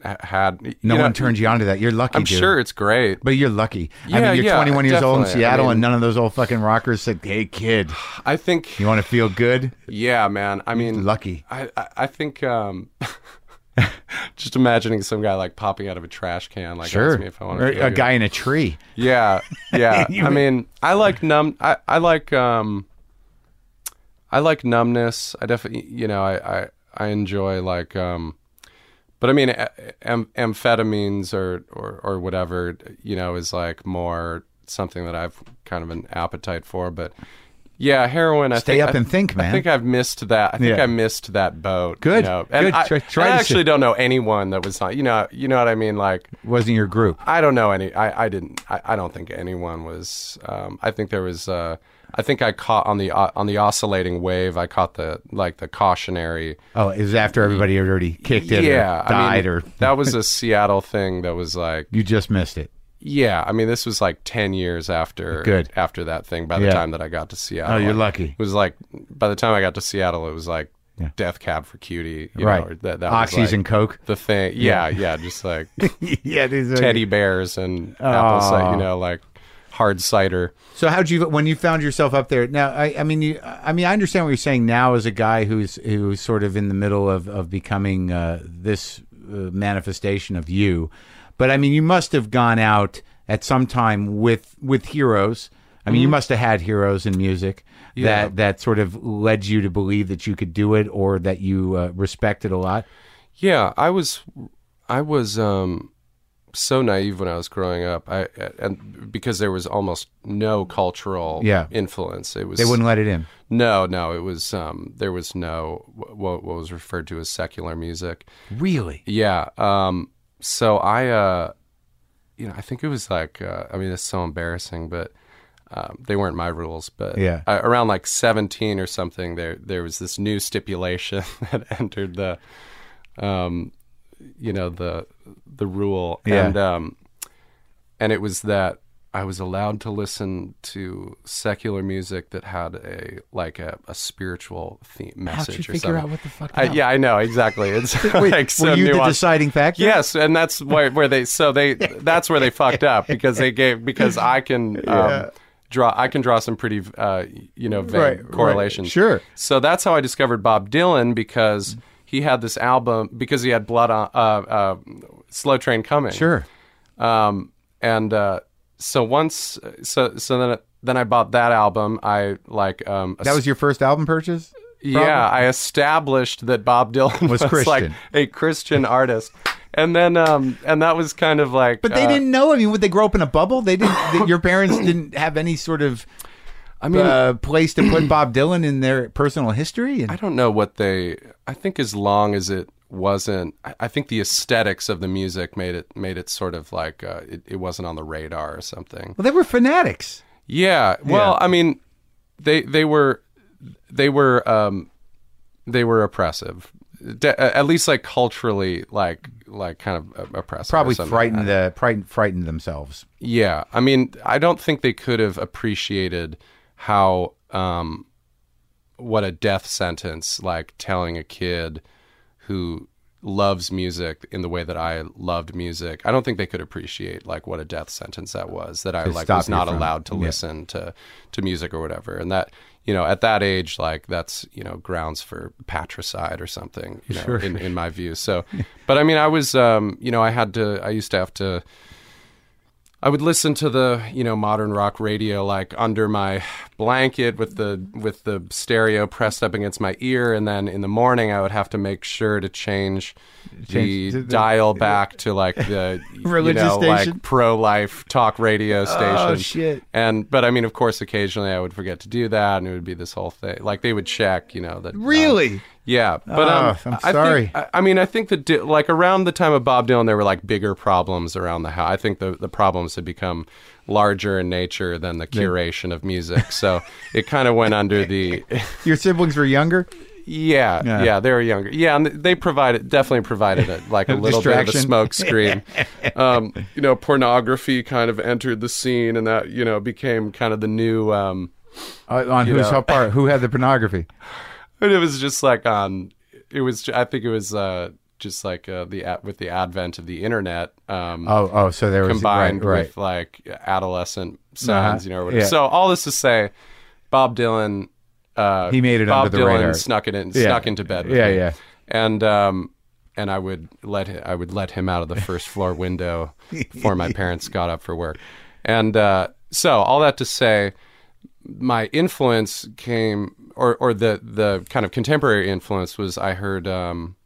had. No know, one turned you onto that. You're lucky. I'm dude. sure it's great. But you're lucky. I mean, you're yeah, 21 years old in definitely. I Seattle, and none of those old fucking rockers said, "Hey, kid, I think. you want to feel good?" Yeah, man. I mean, lucky. I I, I think. Um, just imagining some guy like popping out of a trash can, like Sure. me if I want Or a guy in a tree. Yeah, yeah. I mean- mean, I like numb. I, I like um. I like numbness. I definitely, you know, I I, I enjoy like um. But I mean, am, amphetamines or, or or whatever, you know, is like more something that I've kind of an appetite for. But Yeah, heroin. I Stay think, up I- and think, man. I think I've missed that. I think Yeah. I missed that boat. Good, you know? And good. I, Try- try I actually don't know anyone that was on. You know, you know what I mean. Like, Wasn't your group? I don't know any. I, I didn't. I, I don't think anyone was. Um, I think there was. Uh, I think I caught on the uh, on the oscillating wave. I caught the like the cautionary. Oh, it was after everybody had already kicked in, yeah, or died I mean, or that was a Seattle thing. That was like you just missed it. Yeah, I mean, this was like ten years after Good. after that thing. By the Yeah. time that I got to Seattle, Oh, you're lucky. It was like by the time I got to Seattle, it was like Yeah. Death Cab for Cutie, you right. Know, or that, that was Oxys like and Coke. the thing. Yeah, yeah, just like yeah, these are teddy bears and apple cider, you know, like hard cider. So how'd you when you found yourself up there? Now, I, I mean, you, I mean, I understand what you're saying now as a guy who's who's sort of in the middle of of becoming uh, this uh, manifestation of you, but I mean, you must have gone out at some time with with heroes. I mean, you must have had heroes in music Yeah. that that sort of led you to believe that you could do it or that you uh, respected a lot. Yeah, I was, I was um, so naive when I was growing up. I and because there was almost no cultural Yeah. influence. It was They wouldn't let it in. No, no, it was um, there was no what, what was referred to as secular music. Really? Yeah. Um, so I, uh, you know, I think it was like, uh, I mean, it's so embarrassing, but um, they weren't my rules. But Yeah. I, around like seventeen or something, there there was this new stipulation that entered the, um, you know, the the rule, Yeah. and um, and it was that I was allowed to listen to secular music that had a like a, a spiritual theme message How'd you or figure something. out what the fuck? I, yeah, I know exactly. It's Wait, like so were you the deciding factor? Yes, and that's where, where they so they that's where they fucked up because they gave because I can um, Yeah. draw I can draw some pretty uh, you know vague Right, right. correlations. Sure. So that's how I discovered Bob Dylan because he had this album because he had blood on uh, uh, Slow Train Coming. Sure. Um, and uh, so once so so then then I bought that album. I like um That was your first album purchase? yeah, I established that Bob Dylan Was was, like a Christian artist, and then um, and that was kind of like. But they uh, didn't know. I mean, would they grow up in a bubble? They didn't. th- your parents didn't have any sort of I mean, uh, place to put Bob Dylan in their personal history. And I don't know what they. I think as long as it wasn't, I- think the aesthetics of the music made it made it sort of like uh, it, it wasn't on the radar or something. well, they were fanatics. Yeah. Well, Yeah. I mean, they they were they were um, they were oppressive. De- at least like culturally, like like kind of oppressive. Probably frightened the frightened, frightened themselves. Yeah, I mean, I don't think they could have appreciated how um, what a death sentence like telling a kid who loves music in the way that I loved music. I don't think they could appreciate like what a death sentence that was. That I To like was not from- allowed to yeah. listen to to music or whatever, and that. You know, at that age, like that's you know grounds for patricide or something. You know, Sure. in in my view. So, but I mean, I was, um, you know, I had to. I used to have to I would listen to the you know modern rock radio like under my blanket with the with the stereo pressed up against my ear, and then in the morning I would have to make sure to change, Change the, the- dial back to like the Religious you know, station? like pro life talk radio station. Oh shit! And but I mean, of course, occasionally I would forget to do that, and it would be this whole thing. Like they would check, you know, that um, Really? Yeah, but um, Oh, I'm I sorry. Think, I, I mean, I think that Di- like around the time of Bob Dylan, there were like bigger problems around the house. I think the the problems had become larger in nature than the curation of music. So it kind of went under the Your siblings were younger. yeah, Yeah. yeah, they were younger. Yeah, and they provided definitely provided a, like a little bit of a smoke screen. um, you know, pornography kind of entered the scene, and that you know became kind of the new. Um, Uh, on whose part? Who had the pornography? But it was just like on. It was. I think it was uh, just like uh, the ad- with the advent of the internet. Um, Oh, oh, so there was combined right, right. with like adolescent sounds, you know. whatever. yeah. So all this to say, Bob Dylan. Uh, He made it Bob under the Dylan radar. snuck it in, Yeah. snuck into bed. With Yeah, me. yeah. And um, and I would let him, I would let him out of the first floor window before my parents got up for work. And uh, so all that to say, my influence came, or or the the kind of contemporary influence was I heard um,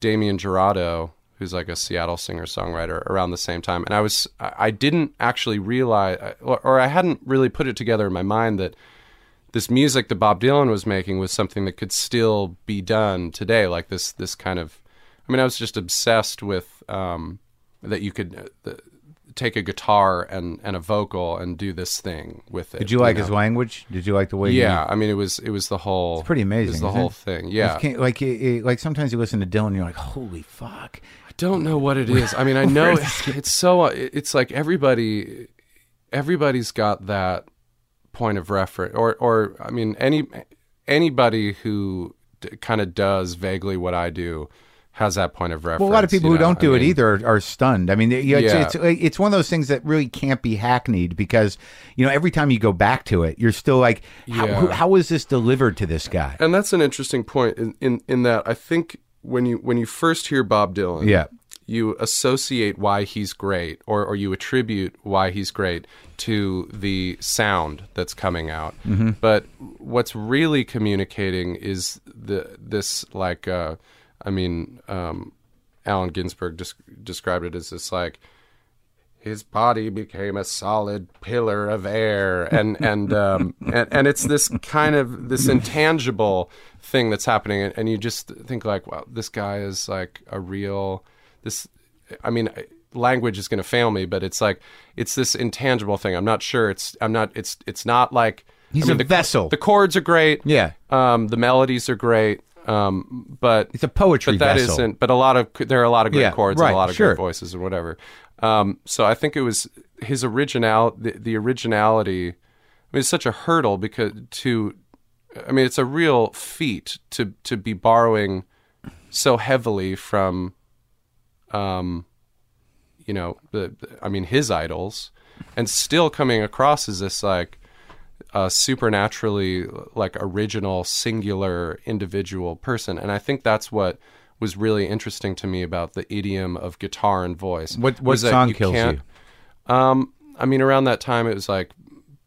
Damien Jurado, who's like a Seattle singer songwriter, around the same time, and I was I I didn't actually realize, or, or I hadn't really put it together in my mind that this music that Bob Dylan was making was something that could still be done today. Like this this kind of, I mean, I was just obsessed with um, that you could. Uh, the, take a guitar and, and a vocal and do this thing with it. Did you like know? his language? Did you like the way? Yeah, I mean, it was it was the whole. It's pretty amazing, It was the whole it? thing. Yeah, like it- like sometimes you listen to Dylan, you're like, holy fuck. I don't know what it is. I mean, I know it's so. It's like everybody, everybody's got that point of reference, or or I mean, any anybody who d- kind of does vaguely what I do has that point of reference. Well, a lot of people who know? don't do I it either are, are stunned. I mean, it's, Yeah. it's it's one of those things that really can't be hackneyed because you know every time you go back to it, you're still like, how, Yeah. who, how was this delivered to this guy? And that's an interesting point in, in in that I think when you when you first hear Bob Dylan, Yeah. you associate why he's great or, or you attribute why he's great to the sound that's coming out. But what's really communicating is the this like uh, I mean um, Allen Ginsberg des- described it as this like his body became a solid pillar of air. And and um and, and it's this kind of this intangible thing that's happening. And, and you just think like wow this guy is like a real this i mean language is going to fail me but it's like it's this intangible thing. I'm not sure it's i'm not it's it's not like He's I mean, a the, vessel. the chords are great. Yeah. um the melodies are great um but It's a poetry but that vessel. not but a lot of there are a lot of great Yeah, chords right, and a lot of sure. great voices and whatever um so i think it was his original the, the originality i mean it's such a hurdle because to i mean it's a real feat to to be borrowing so heavily from um you know the, the i mean his idols and still coming across as this like a supernaturally like original singular individual person and i think that's what was really interesting to me about the idiom of guitar and voice What- what song you kills can't- you? um i mean around that time it was like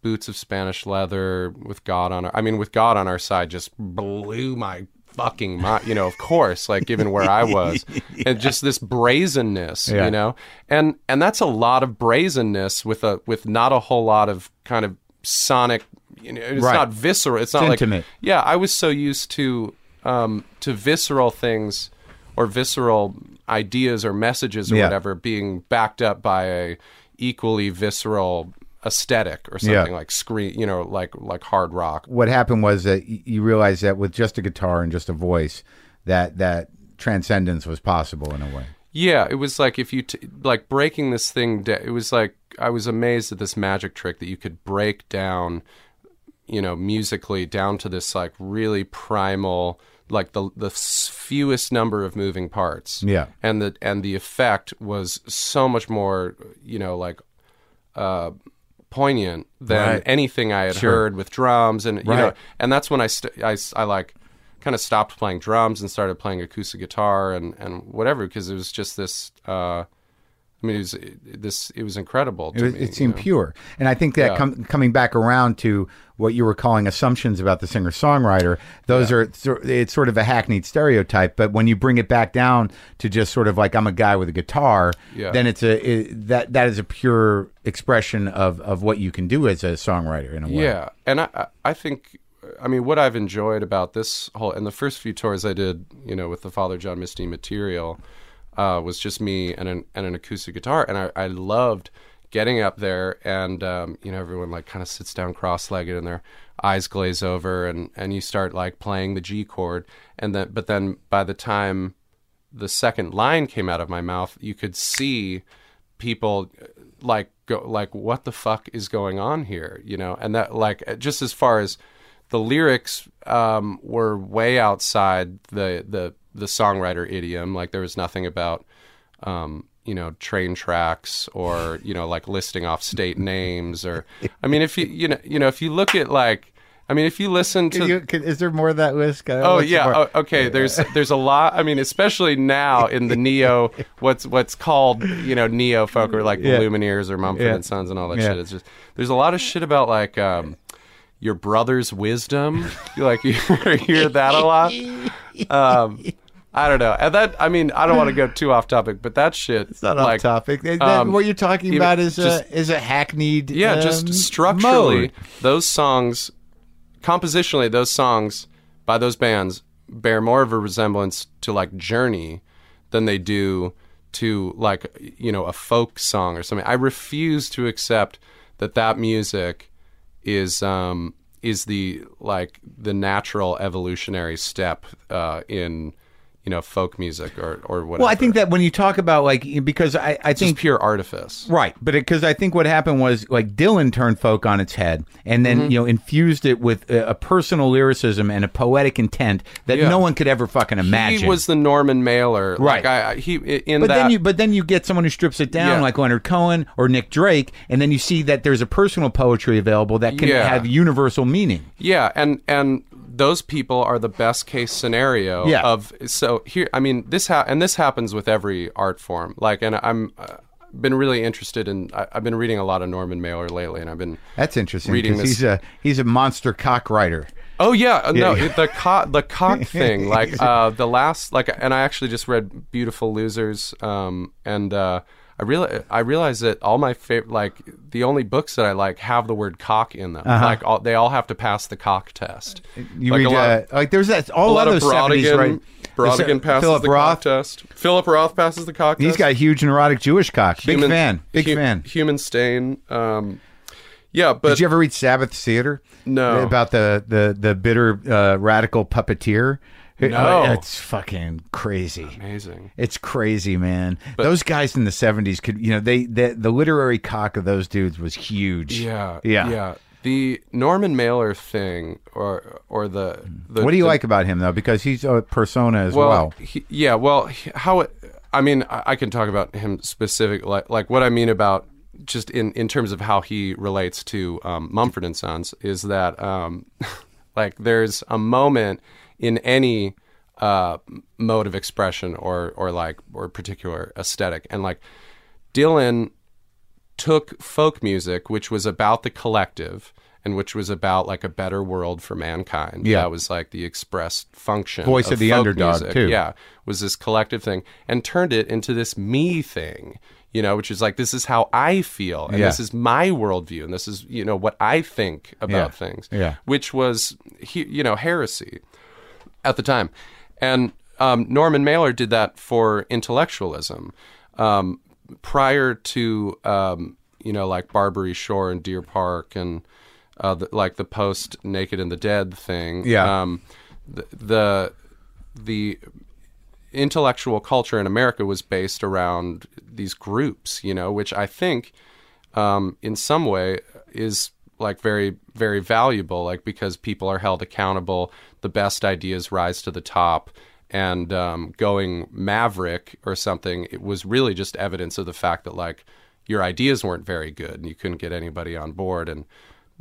boots of spanish leather with god on our i mean with god on our side just blew my fucking mind you know of course like given where i was and just this brazenness Yeah. you know and and that's a lot of brazenness with a with not a whole lot of kind of sonic you know it's Right. not visceral it's not like intimate. yeah i was so used to um to visceral things or visceral ideas or messages or Yeah. whatever being backed up by a equally visceral aesthetic or Yeah. something like screen you know like like hard rock What happened was that you realized that with just a guitar and just a voice, that that transcendence was possible in a way. Yeah, it was like if you t- like breaking this thing. Da- it was like I was amazed at this magic trick that you could break down, you know, musically down to this like really primal, like the the fewest number of moving parts. Yeah. and the and the effect was so much more, you know, like uh, poignant than Right. anything I had Sure. heard with drums, and you know, and that's when I st- I, I like kind of stopped playing drums and started playing acoustic guitar and and whatever because it was just this. Uh, I mean, it was it, this. It was incredible. It, me, it seemed know? pure, and I think that Yeah. com- coming back around to what you were calling assumptions about the singer songwriter, those are sor- it's sort of a hackneyed stereotype. But when you bring it back down to just sort of like I'm a guy with a guitar, Yeah. then it's a it, that that is a pure expression of of what you can do as a songwriter in a way. Yeah, and I- I think I mean what I've enjoyed about this whole and the first few tours I did, you know, with the Father John Misty material, uh, was just me and an and an acoustic guitar, and I, I loved getting up there and um, you know everyone like kind of sits down cross-legged and their eyes glaze over and and you start like playing the G chord and then but then by the time the second line came out of my mouth, you could see people like go like what the fuck is going on here, you know? And that like just as far as the lyrics um, were way outside the the the songwriter idiom, like there was nothing about um, you know train tracks or you know like listing off state names or I mean if you you know you know if you look at like I mean if you listen to Can you- can- is there more of that list? Oh yeah. Oh, okay. There's there's a lot. I mean, especially now in the neo, what's what's called you know neo folk or like Yeah. Lumineers or Mumford Yeah. and Sons and all that Yeah. shit. It's just there's a lot of shit about like um, your brother's wisdom. You, like you hear that a lot. Um, I don't know. And that I mean, I don't want to go too off topic, but that shit. It's not like, off topic. That- um, what you're talking about is just- a is a hackneyed Yeah, um, just structurally, mode. those songs compositionally, those songs by those bands bear more of a resemblance to like Journey than they do to like you know a folk song or something. I refuse to accept that that music is um, is the like the natural evolutionary step uh, in you know folk music or or whatever. Well, I think that when you talk about like because I, I it's think pure artifice. Right, but because I think what happened was like Dylan turned folk on its head, and then Mm-hmm. you know infused it with a, a personal lyricism and a poetic intent that Yeah. no one could ever fucking imagine. He was the Norman Mailer, Right. Like I, I- he in but that. then you but then you get someone who strips it down Yeah. like Leonard Cohen or Nick Drake, and then you see that there's a personal poetry available that can Yeah. have universal meaning. Yeah, and and those people are the best case scenario Yeah. of so here. I mean, this ha- and this happens with every art form. Like, and I'm uh, been really interested in. I, I've been reading a lot of Norman Mailer lately, and I've been. That's interesting Reading this- he's a he's a monster cock writer. Oh yeah, uh, no, Yeah. the cock the cock thing. Like uh, the last like, and I actually just read Beautiful Losers, um, and uh, I realize I realize that all my favorite like the only books that I like have the word cock in them. Like all, they all have to pass the cock test. Uh-huh. You like read a lot, uh, like there's that all a lot of of those seventies right. Brautigan passes Philip the Roth. cock test. Philip Roth passes the cock He's test. He's got a huge neurotic Jewish cock. Big Human- fan. Big hu- fan. Human stain. Um, yeah, but Did you ever read Sabbath Theater? No. About the the the bitter uh, radical puppeteer. No. it's fucking crazy. amazing. It's crazy, man. those guys in the '70s could, you know, they the, the literary cock of those dudes was huge. Yeah, yeah, yeah. The Norman Mailer thing, or or the, the What do you the- like about him though? Because he's a persona as well. Well, he, yeah. Well, he- how it? I mean, I, I can talk about him specific, like like what I mean about just in in terms of how he relates to um, Mumford and Sons is that um, like there's a moment in any uh, mode of expression or or like or particular aesthetic, and like Dylan took folk music, which was about the collective and which was about like a better world for mankind. Yeah. that was like the expressed function, Voice of the folk underdog, music. too. Yeah, was this collective thing, and turned it into this me thing. You know, which is like this is how I feel, and Yeah. this is my worldview, and this is you know what I think about Yeah. things. Yeah. which was he, you know heresy at the time. And um, Norman Mailer did that for intellectualism. Um, prior to, um, you know, like Barbary Shore and Deer Park and uh, the, like the post Naked and the Dead thing. Yeah. Um, the, the, the intellectual culture in America was based around these groups, you know, which I think um, in some way is like very very valuable like because people are held accountable the best ideas rise to the top and um, going maverick or something it was really just evidence of the fact that like your ideas weren't very good and you couldn't get anybody on board. And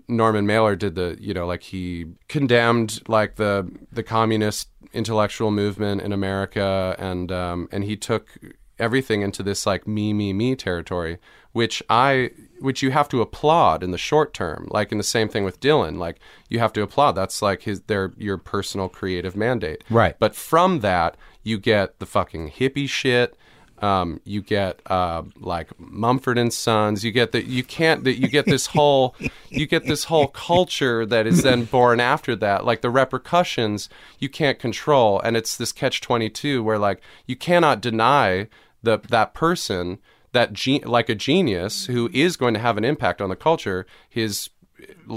Norman Mailer did the you know like he condemned like the the communist intellectual movement in America and um, and he took everything into this like me me me territory which I which you have to applaud in the short term like in the same thing with Dylan like you have to applaud that's like his their your personal creative mandate Right. but from that you get the fucking hippie shit um, you get uh, like Mumford and Sons. You get that you can't that you get this whole you get this whole culture that is then born after that. Like the repercussions you can't control, and it's this catch twenty two where like you cannot deny the that person that ge- like a genius who is going to have an impact on the culture his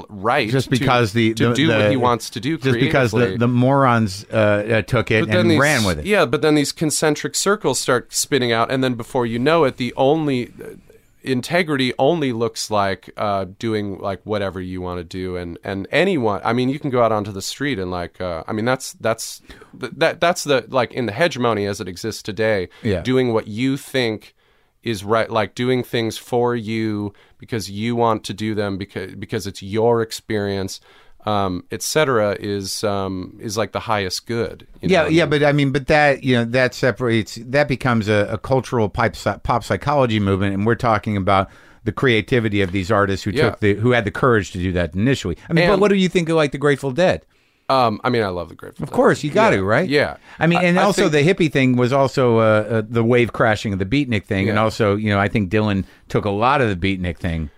right just to- because the to the- do the- what he wants to do just because the, the morons uh, uh, took it and these, ran with it. Yeah, but then these concentric circles start spinning out, and then before you know it, the only uh, integrity only looks like uh, doing like whatever you want to do, and and anyone. I mean, you can go out onto the street and like, uh, I mean, that's that's that that's the like in the hegemony as it exists today. Yeah. doing what you think is right like doing things for you because you want to do them because because it's your experience um etc is um is like the highest good you Yeah, know? yeah, but I mean, but that you know that separates that becomes a, a cultural pipe, pop psychology movement, and we're talking about the creativity of these artists who Yeah. took the who had the courage to do that initially. I mean, but what do you think of like the Grateful Dead? Um i mean i love the grateful Of course, you got Yeah, to, right? yeah. I mean, and I also think- the hippie thing was also uh, uh, the wave crashing of the beatnik thing, and also you know I think Dylan took a lot of the beatnik thing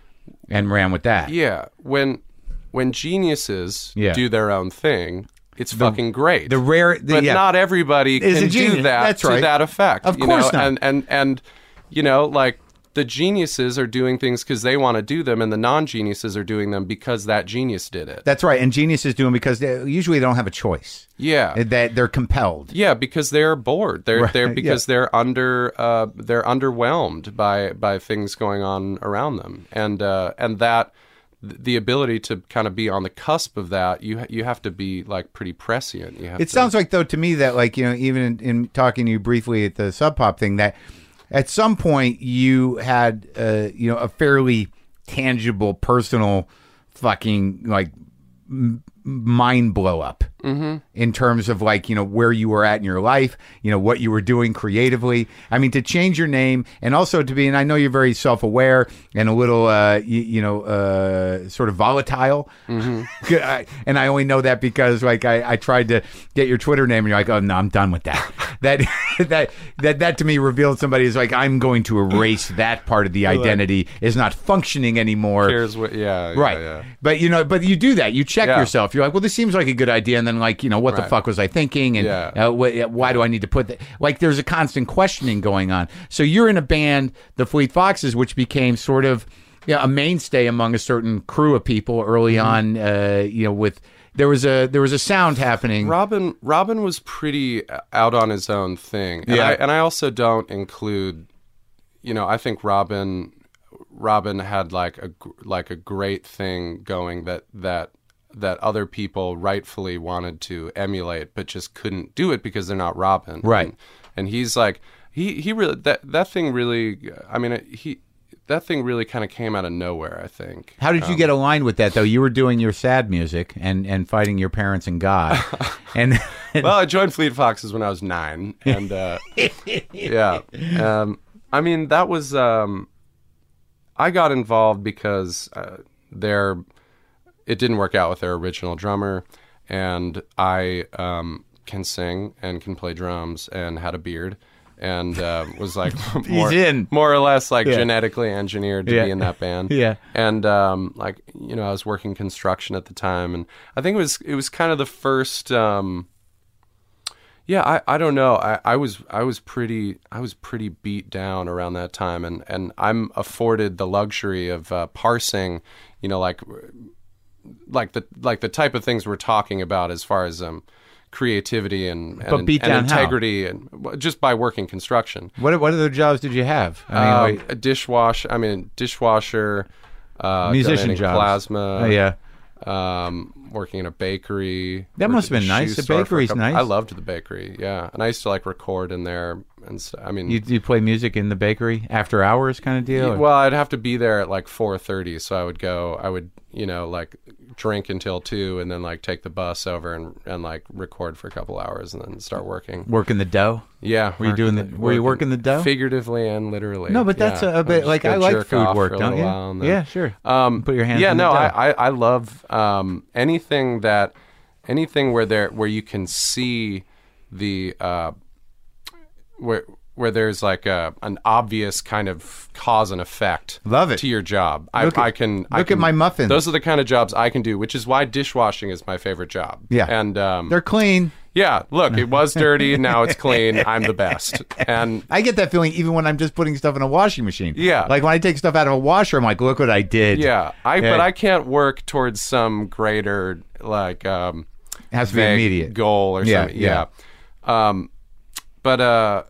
and ran with that. yeah when when geniuses Yeah. do their own thing, it's fucking great. the rare, the, but yeah. not everybody Is can do that That's to right. that effect. Of you course know? not. And and and you know, like the geniuses are doing things because they want to do them, and the non-geniuses are doing them because that genius did it. That's right. And geniuses do them because they, usually they don't have a choice. yeah, That they're compelled. Yeah, because they're bored. They're Right, they're yeah. because they're under uh, they're underwhelmed by by things going on around them, and uh, and that the ability to kind of be on the cusp of that, you you have to be like pretty prescient. You have It to, sounds like though to me that like you know even in, in talking to you briefly at the Sub Pop thing that at some point you had uh, you know a fairly tangible personal fucking like m- mind blow up Mm-hmm. in terms of like you know where you were at in your life you know what you were doing creatively i mean to change your name and also to be and i know you're very self-aware and a little uh you, you know uh sort of volatile Mm-hmm. I, and i only know that because like I, I tried to get your twitter name and you're like oh no i'm done with that that that that that to me revealed somebody is like i'm going to erase that part of the identity is not functioning anymore Here's what, yeah, yeah, Right. yeah. But you know, but you do that. You check Yeah. yourself. You're like, well, this seems like a good idea, and then like, you know, what the fuck was I thinking? And Yeah. uh, wh- why do I need to put that? Like, there's a constant questioning going on. So you're in a band, the Fleet Foxes, which became sort of you know, a mainstay among a certain crew of people early Mm-hmm. on. Uh, you know, with there was a there was a sound happening. Robin Robin was pretty out on his own thing, and Yeah. I and I also don't include, you know, I think Robin Robin had like a like a great thing going that that that other people rightfully wanted to emulate, but just couldn't do it because they're not Robin, Right. And, and he's like he he really that that thing really, I mean it, he. That thing really kind of came out of nowhere, I think. How did you get aligned with that though? You were doing your sad music and and fighting your parents and God, and well, I joined Fleet Foxes when I was nine, and uh, yeah, um, I mean that was um, I got involved because uh, their it didn't work out with their original drummer, and I um, can sing and can play drums and had a beard. And uh, was like more, more or less like Yeah. genetically engineered to Yeah. be in that band Yeah. and um, like you know, I was working construction at the time, and I think it was it was kind of the first. Um, yeah, I, I don't know. I, I was I was pretty I was pretty beat down around that time, and, and I'm afforded the luxury of uh, parsing, you know, like like the like the type of things we're talking about as far as um, creativity and and, and down how? integrity, and just by working construction. what what other jobs did you have? I mean, Um, like, a dishwash. I mean, dishwasher. Uh, Musician jobs. Plasma. oh, yeah. Um, working in a bakery. That must have been nice. The store for a bakery's couple- nice. I loved the bakery. Yeah, and I used to like record in there and st- I mean, You you play music in the bakery after hours kind of deal. well, I'd have to be there at like four thirty, so I would go. I would, you know, like drink until two, and then like take the bus over and and like record for a couple hours, and then start working. working the dough. Yeah, Were you doing the- were you working the dough? Figuratively and literally. No, but that's Yeah. a, a bit like I like food work, don't you? then- yeah, sure. Um, Put your hands Yeah, in the no. I, I I love um, anything that anything where there where you can see the uh, where where there's like a an obvious kind of cause and effect. Love it. to your job. I, Look at- I can I look at my muffins. Those are the kind of jobs I can do, which is why dishwashing is my favorite job. Yeah. and um, They're clean. yeah. Look, it was dirty, now it's clean. I'm the best, and I get that feeling even when I'm just putting stuff in a washing machine. Yeah. Like when I take stuff out of a washer, I'm like, look what I did. Yeah, I Yeah. but I can't work towards some greater like um It has to be immediate. goal or Yeah, something. Yeah. Um but uh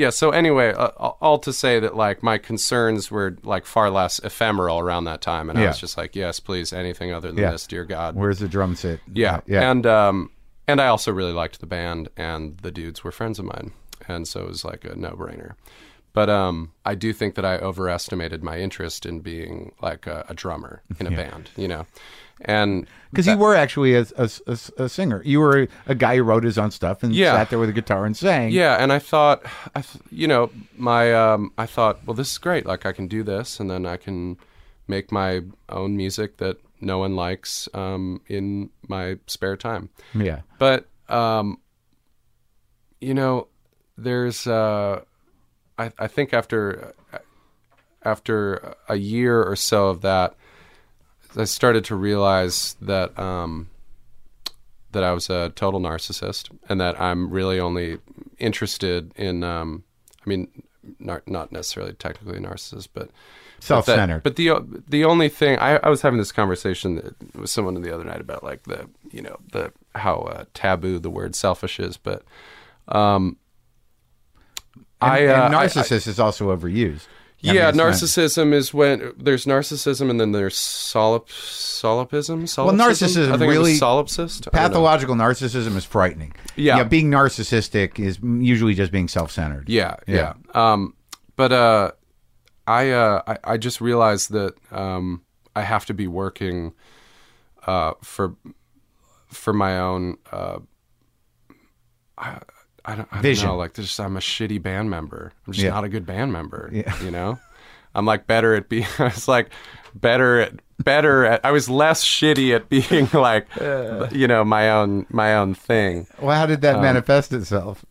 yeah, so anyway, uh, all to say that like my concerns were like far less ephemeral around that time and I was just like, yes, please, anything other than Yeah. this, dear God. Where's the drum set Yeah. Yeah. And um and I also really liked the band and the dudes were friends of mine. And so it was like a no-brainer. But um I do think that I overestimated my interest in being like a, a drummer in a band, you know. And Because you were actually a, a, a, a singer. You were a guy who wrote his own stuff and Yeah. sat there with a guitar and sang. yeah, and I thought I th- you know, my um I thought, well this is great. Like I can do this and then I can make my own music that no one likes um in my spare time. Yeah. but um, you know, there's uh, I, I think after after a year or so of that, I started to realize that um, that I was a total narcissist, and that I'm really only interested in. Um, I mean, nar- not necessarily technically a narcissist, but but Self-centered. But the the only thing I, I was having this conversation with someone the other night about like the you know the how uh, taboo the word selfish is, but um, And, I and uh, I- I- narcissist is also overused. Yeah, narcissism is when there's narcissism and then there's solip, solipsism. Well, narcissism I think really- solipsist. I don't know. Pathological narcissism is frightening. Yeah. Know, being narcissistic is usually just being self-centered. Yeah, yeah. Um, but uh, I, uh, I I just realized that um, I have to be working uh, for for my own. Uh, I, I don't, I don't Vision. know. Like, just I'm a shitty band member. I'm just Yeah. not a good band member. Yeah. You know, I'm like better at being. I was like better at better at. I was less shitty at being like, you know, my own my own thing. Well, how did that um, manifest itself?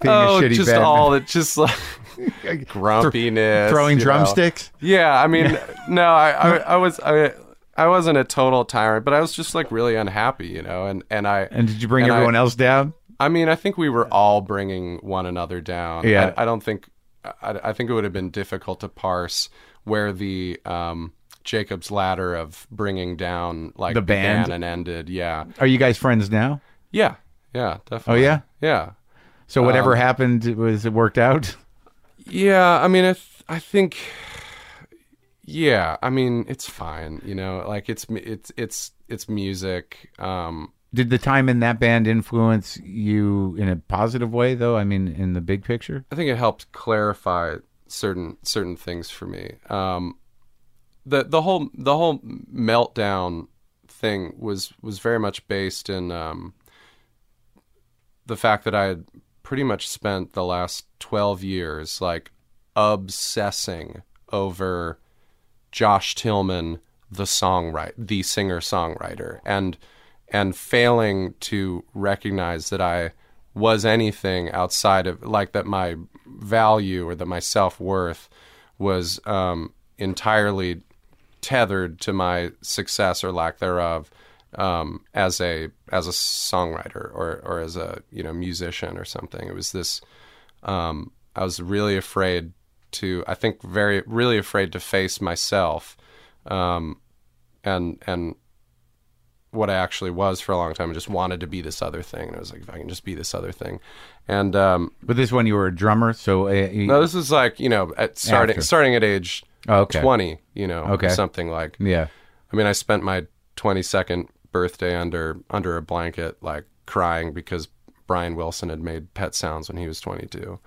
Being oh, a shitty just band all member? that, just like grumpiness, throwing you know. drumsticks. Yeah, I mean, no, I, I, I was, I, I wasn't a total tyrant, but I was just like really unhappy, you know, and and I, And did you bring and I- everyone else down? I mean, I think we were all bringing one another down. Yeah. I, I don't think, I, I think it would have been difficult to parse where the um, Jacob's ladder of bringing down like The band? began and ended. Yeah, Are you guys friends now? yeah, yeah, Definitely. Oh yeah. yeah. So whatever Um, happened was it worked out? Yeah, I mean, I, th- I think, yeah, I mean, it's fine. You know, like it's it's it's it's music. Um, Did the time in that band influence you in a positive way, though? I mean, in the big picture. I think it helped clarify certain certain things for me. Um, the the whole the whole meltdown thing was was very much based in um, the fact that I had pretty much spent the last twelve years like obsessing over Josh Tillman, the songwriter, the singer songwriter, and and failing to recognize that I was anything outside of like that my value or that my self worth was um, entirely tethered to my success or lack thereof um, as a as a songwriter or or as a you know musician or something. It was this. Um, I was really afraid to. I think very really afraid to face myself, um, and and what I actually was for a long time. I just wanted to be this other thing, and I was like, if I can just be this other thing, and um, But this one you were a drummer, so uh, you- no, this is like you know at starting After. starting at age Oh, okay. twenty, you know, Okay. something like. yeah. I mean, I spent my twenty second birthday under under a blanket, like crying because Brian Wilson had made Pet Sounds when he was twenty two,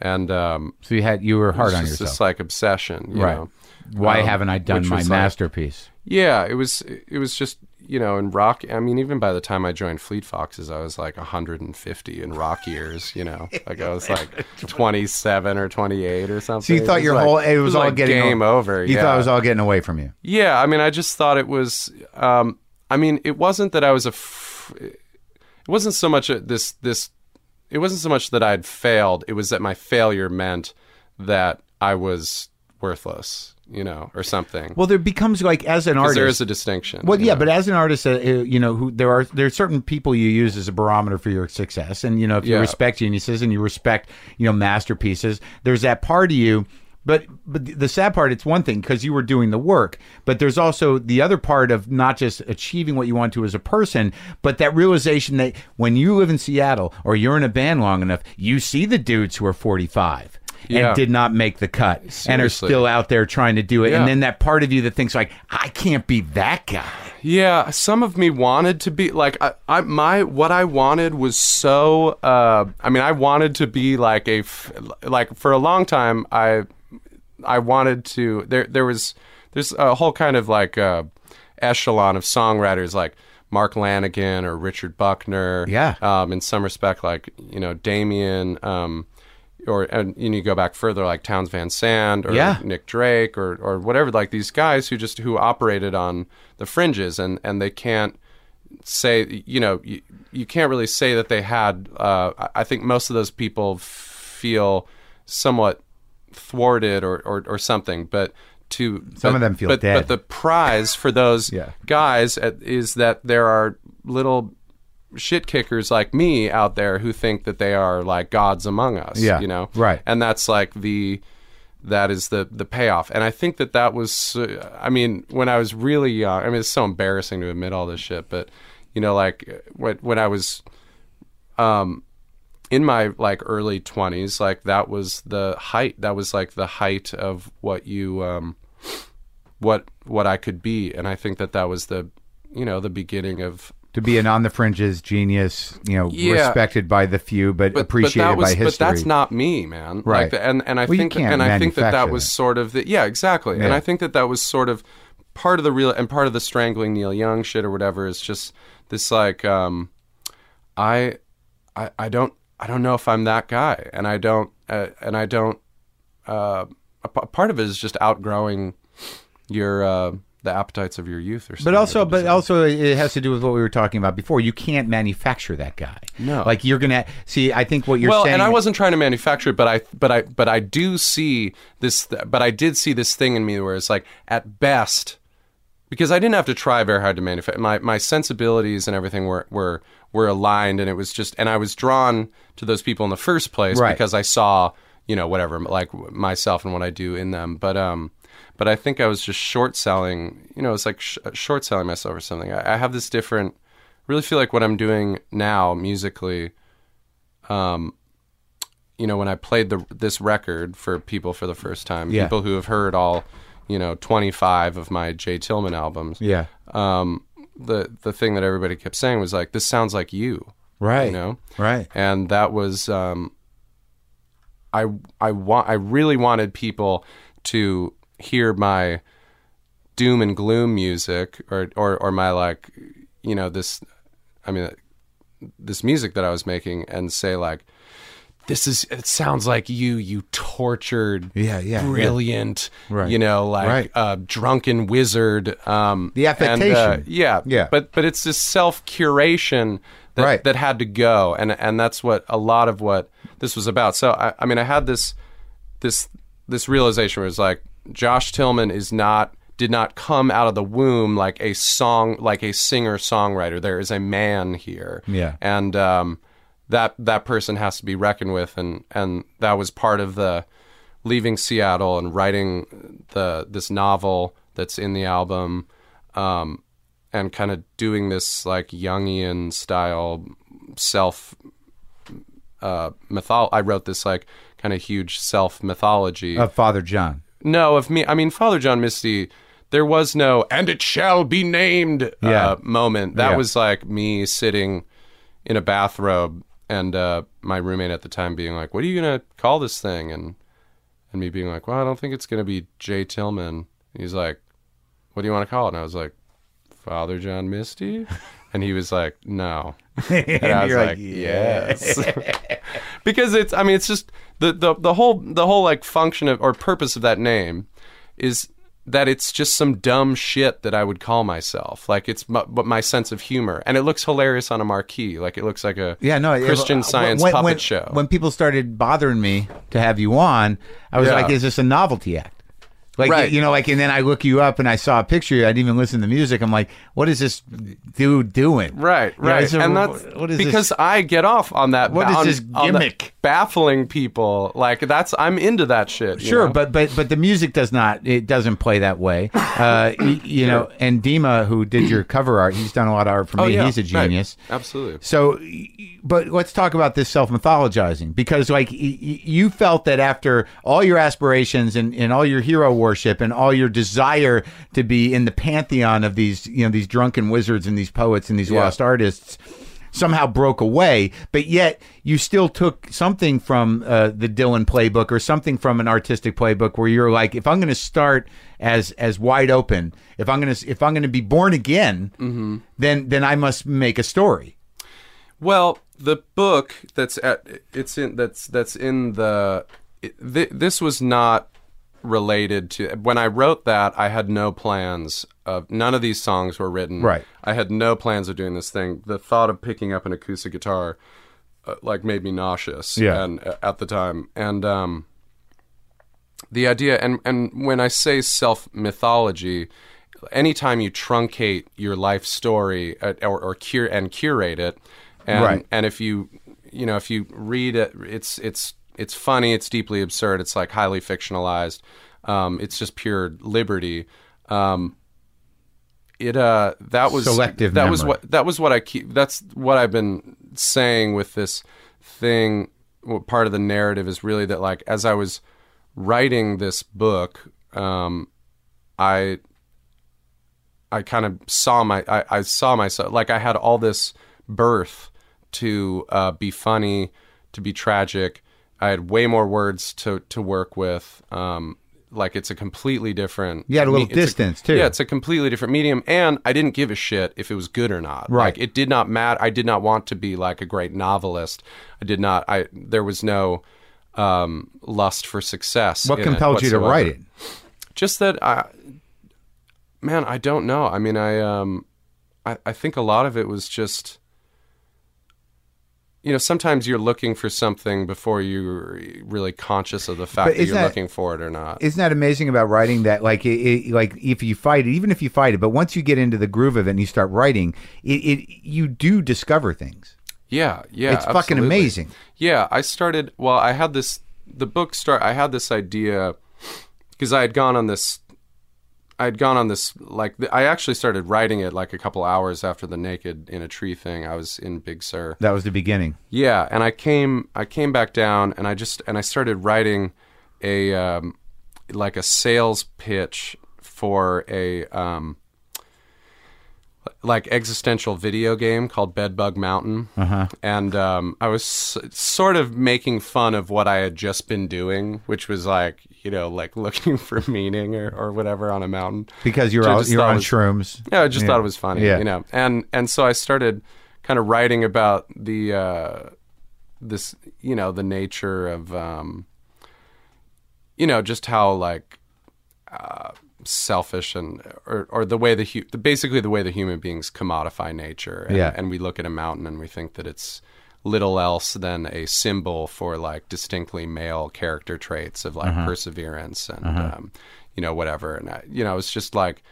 and um, So you had you were hard on just yourself, this like obsession, you right? know. Why Um, haven't I done my was like- masterpiece? Yeah, it was it was just you know in rock. I mean, even by the time I joined Fleet Foxes, I was like 150 in rock years. You know, like I was like 27 or 28 or something. So you thought your was whole like- it was, all like getting game over. You yeah. thought it was all getting away from you. Yeah, I mean, I just thought it was. Um, I mean, it wasn't that I was a. F- it wasn't so much a, this this. It wasn't so much that I'd failed. It was that my failure meant that I was worthless, you know, or something. Well, there becomes like as an artist. there is a distinction. Well, yeah, know? but as an artist, uh, uh, you know, who there are there are certain people you use as a barometer for your success, and you know, if you Yeah. respect geniuses and you respect, you know, masterpieces, there's that part of you. But but the sad part, it's one thing because you were doing the work, but there's also the other part of not just achieving what you want to as a person, but that realization that when you live in Seattle or you're in a band long enough, you see the dudes who are 45 Yeah. and did not make the cut and are still out there trying to do it, Yeah. and then that part of you that thinks like, I can't be that guy. Yeah, some of me wanted to be like I, I my what I wanted was so uh I mean I wanted to be like a f- like for a long time I I wanted to there there was there's a whole kind of like uh echelon of songwriters like Mark Lanegan or Richard Buckner. Yeah. Um in some respect like you know Damien um or and you, know, you go back further like Townes Van Zandt or Yeah. Nick Drake or or whatever like these guys who just who operated on the fringes and and they can't say you know you, you can't really say that they had uh, I- I think most of those people feel somewhat thwarted or, or or something but to Some but- of them feel but, dead. But the prize for those Yeah. guys at, is that there are little shit kickers like me out there who think that they are like gods among us. Yeah, you know, right. And that's like the that is the the payoff. And I think that that was. Uh, I mean, when I was really young, I mean, it's so embarrassing to admit all this shit, but you know, like when when I was um in my like early 20s like that was the height that was like the height of what you um what what I could be and I think that that was the you know the beginning of to be an on the fringes genius, you know, Yeah. respected by the few, but, but, appreciated but was, by history. But that's not me, man. Right. Like the, and and I Well, think and I think that that was sort of the yeah exactly. And I think that that was sort of part of the real and part of the strangling Neil Young shit or whatever is just this like um I I I don't I don't know if I'm that guy and I don't uh, and I don't uh a p- part of it is just outgrowing your uh the appetites of your youth or something. But also, but also, it has to do with what we were talking about before. You can't manufacture that guy. No. like you're gonna see. I think what you're saying. well, saying. and I wasn't trying to manufacture it, but I, but I, but I do see this, but I did see this thing in me where it's like, at best, because I didn't have to try very hard to manufacture. My my sensibilities and everything were were were aligned, and it was just, and I was drawn to those people in the first place Right. because I saw, you know, whatever, like myself and what I do in them. But um, but I think I was just short selling. You know, it's like sh- short selling myself or something. I, I have this different. Really feel like what I'm doing now musically you know, when I played the this record for people for the first time, Yeah. people who have heard all, you know, 25 of my J. Tillman albums, Yeah. um, the the thing that everybody kept saying was like, "This sounds like you," Right. you know, Right. and that was, um, I I want I really wanted people to hear my doom and gloom music or or or my like, you know, this, I mean, this music that I was making and say like this is it sounds like you you tortured Yeah, yeah, yeah. brilliant Right. you know like Right. uh drunken wizard um The and, uh, affectation. yeah Yeah. but but it's this self curation that Right. that had to go and and that's what a lot of what this was about so I, I mean I had this this this realization was like Josh Tillman is not did not come out of the womb like a song like a singer songwriter. There is a man here. Yeah. And um that that person has to be reckoned with and and that was part of the leaving Seattle and writing the this novel that's in the album um and kind of doing this like Jungian style self uh mythol I wrote this like kind of huge self mythology Of Father John. No, of me. I mean, Father John Misty. There was no "and it shall be named" Yeah. uh, moment. That Yeah. was like me sitting in a bathrobe and uh, my roommate at the time being like, "What are you gonna call this thing?" and and me being like, "Well, I don't think it's gonna be J. Tillman." He's like, "What do you want to call it?" And I was like, "Father John Misty," and he was like, "No." And I was you're like, yes. because it's I mean it's just the, the the whole the whole like function of or purpose of that name is that it's just some dumb shit that I would call myself. Like it's my, but my sense of humor and it looks hilarious on a marquee. Like it looks like a Yeah, no, it- uh, Christian when- Science when, puppet when- show. When people started bothering me to have you on, I was Yeah. like, "Is this a novelty act?" Like Right. you know, like, and then I look you up and I saw a picture. I didn't even listen to music. I'm like, "What is this dude doing?" Right, You know, right, a- and that's what is because this? I get off on that. What is on- this gimmick? baffling people? Like that's I'm into that shit. you Sure, know? but but but the music does not. It doesn't play that way. Uh, you know, and Dima, who did your cover art, he's done a lot of art for oh me. yeah, he's a right. genius. Absolutely. So, but let's talk about this self mythologizing because, like, y- y- you felt that after all your aspirations and, and all your hero worship and all your desire to be in the pantheon of these, you know, these drunken wizards and these poets and these Yeah. lost artists somehow broke away, but yet you still took something from uh, the Dylan playbook or something from an artistic playbook where you're like, if I'm going to start as as wide open, if I'm going to if I'm going to be born again, then then I must make a story. Well, the book that's at it's in that's that's in the it, th- this was not related to when I wrote that I had no plans of none of these songs were written. Right. I had no plans of doing this thing. The thought of picking up an acoustic guitar uh, like made me nauseous Yeah. and uh, at the time and um the idea and and when I say self mythology, anytime you truncate your life story uh, or, or cure and curate it, and Right. and if you you know if you read it, it's it's it's funny, it's deeply absurd, it's like highly fictionalized, um, it's just pure liberty. Um, it uh that was Selective that was what that was what I keep that's what I've been saying with this thing what part of the narrative is really that like as I was writing this book um I I kind of saw my I, I saw myself like I had all this birth to uh, be funny, to be tragic. I had way more words to to work with. Um, like it's a completely different. You had a little it's distance, too. Yeah, it's a completely different medium, and I didn't give a shit if it was good or not. Right. Like it did not matter. I did not want to be like a great novelist. I did not. I there was no um, lust for success. What compelled you to write it? just that I man, I don't know. I mean, I um I, I think a lot of it was just you know, sometimes you're looking for something before you're really conscious of the fact that you're that- looking for it or not. Isn't that amazing about writing that like it, it, like if you fight it even if you fight it but once you get into the groove of it and you start writing it, it you do discover things yeah, yeah. it's fucking amazing Yeah, I started. Well, I had this. The book start. I had this idea because I had gone on this. I had gone on this like I actually started writing it like a couple hours after the naked in a tree thing. I was in Big Sur. that was the beginning Yeah, and I came I came back down and I just and I started writing a um, like a sales pitch for a um, like existential video game called Bedbug Mountain, uh-huh. and um, I was s- sort of making fun of what I had just been doing, which was like you know like looking for meaning or, or whatever on a mountain. because you're all, you're on was- shrooms yeah, I just thought it was funny, Yeah. you know. And and so I started kind of writing about the uh, this, you know, the nature of um, you know, just how like uh, selfish and or or the way the, hu- the basically the way the human beings commodify nature. And, Yeah. and we look at a mountain and we think that it's little else than a symbol for like distinctly male character traits of like Uh-huh. perseverance and um, you know whatever and I, you know it's just like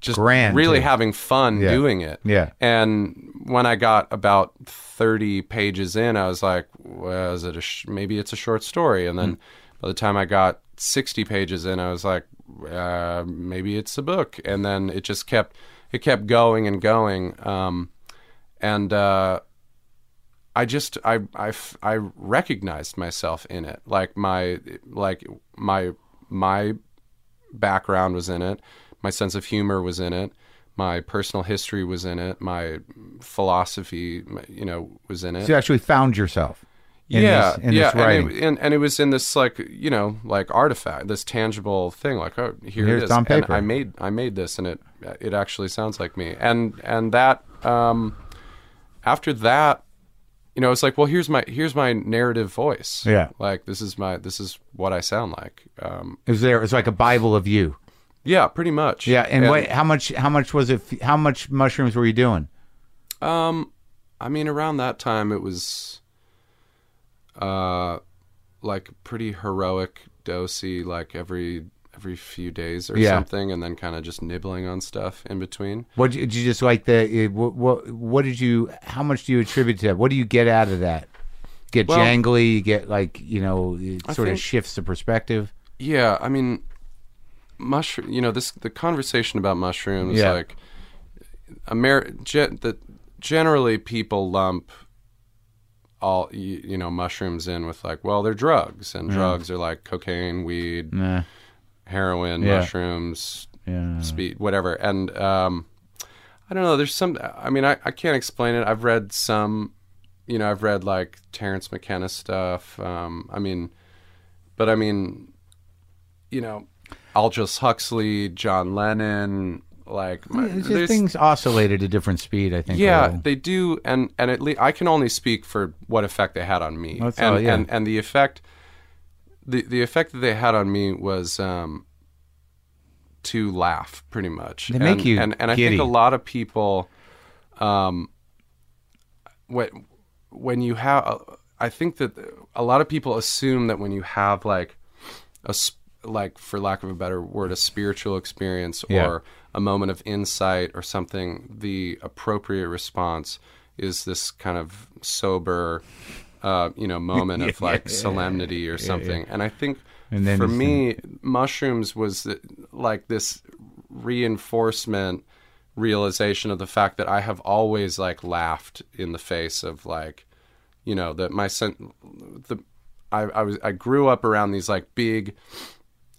just Grand, really too. having fun Yeah. doing it Yeah. and when I got about 30 pages in I was like well is it a sh- maybe it's a short story and then by the time I got 60 pages in I was like uh, maybe it's a book and then it just kept it kept going and going um, and uh, I just I, I I recognized myself in it like my like my my background was in it my sense of humor was in it my personal history was in it my philosophy you know was in it so you actually found yourself in yeah, this, in yeah, this writing And, it, and and it was in this like you know like artifact, this tangible thing. Like oh, here Here's it is. on And paper. I made I made this, and it it actually sounds like me. And and that um, after that, you know, it's like well, here's my here's my narrative voice. Yeah. like this is my this is what I sound like. Um, it was there It's like a bible of you yeah, pretty much. yeah and, what how much how much was it how much mushrooms were you doing Um, I mean, around that time, it was, uh, like pretty heroic dosey, like every every few days or Yeah. something, and then kind of just nibbling on stuff in between. What did you just like the uh, what, what what did you how much do you attribute to that? What do you get out of that? Get Well- jangly, you get like, you know, it I sort of shifts the perspective. Yeah, I mean, mushroom. You know, this the conversation about mushrooms, Yeah. like, Amer- ge- the generally people lump all you, you know mushrooms in with like, well, they're drugs, and drugs are like cocaine, weed, Nah. Heroin, Yeah. mushrooms, Yeah. speed, whatever. And um, I don't know. There's some. I mean, I, I can't explain it. I've read some. You know, I've read like Terence McKenna stuff. Um, I mean, but I mean, you know, Aldous Huxley, John Lennon, like my, things oscillated at a different speed, I think. yeah, little. they do, and and at least I can only speak for what effect they had on me, That's and, all, yeah. and and the effect, the the effect that they had on me was um, to laugh, pretty much. They make and, you and and I giddy. think a lot of people, um, when when you have, I think that a lot of people assume that when you have like a like for lack of a better word, a spiritual experience or Yeah. a moment of insight or something, the appropriate response is this kind of sober, uh, you know, moment of like solemnity or something. And I think And for me, mushrooms was like this reinforcement realization of the fact that I have always like laughed in the face of like, you know, that my sen- the I, I was I grew up around these like big,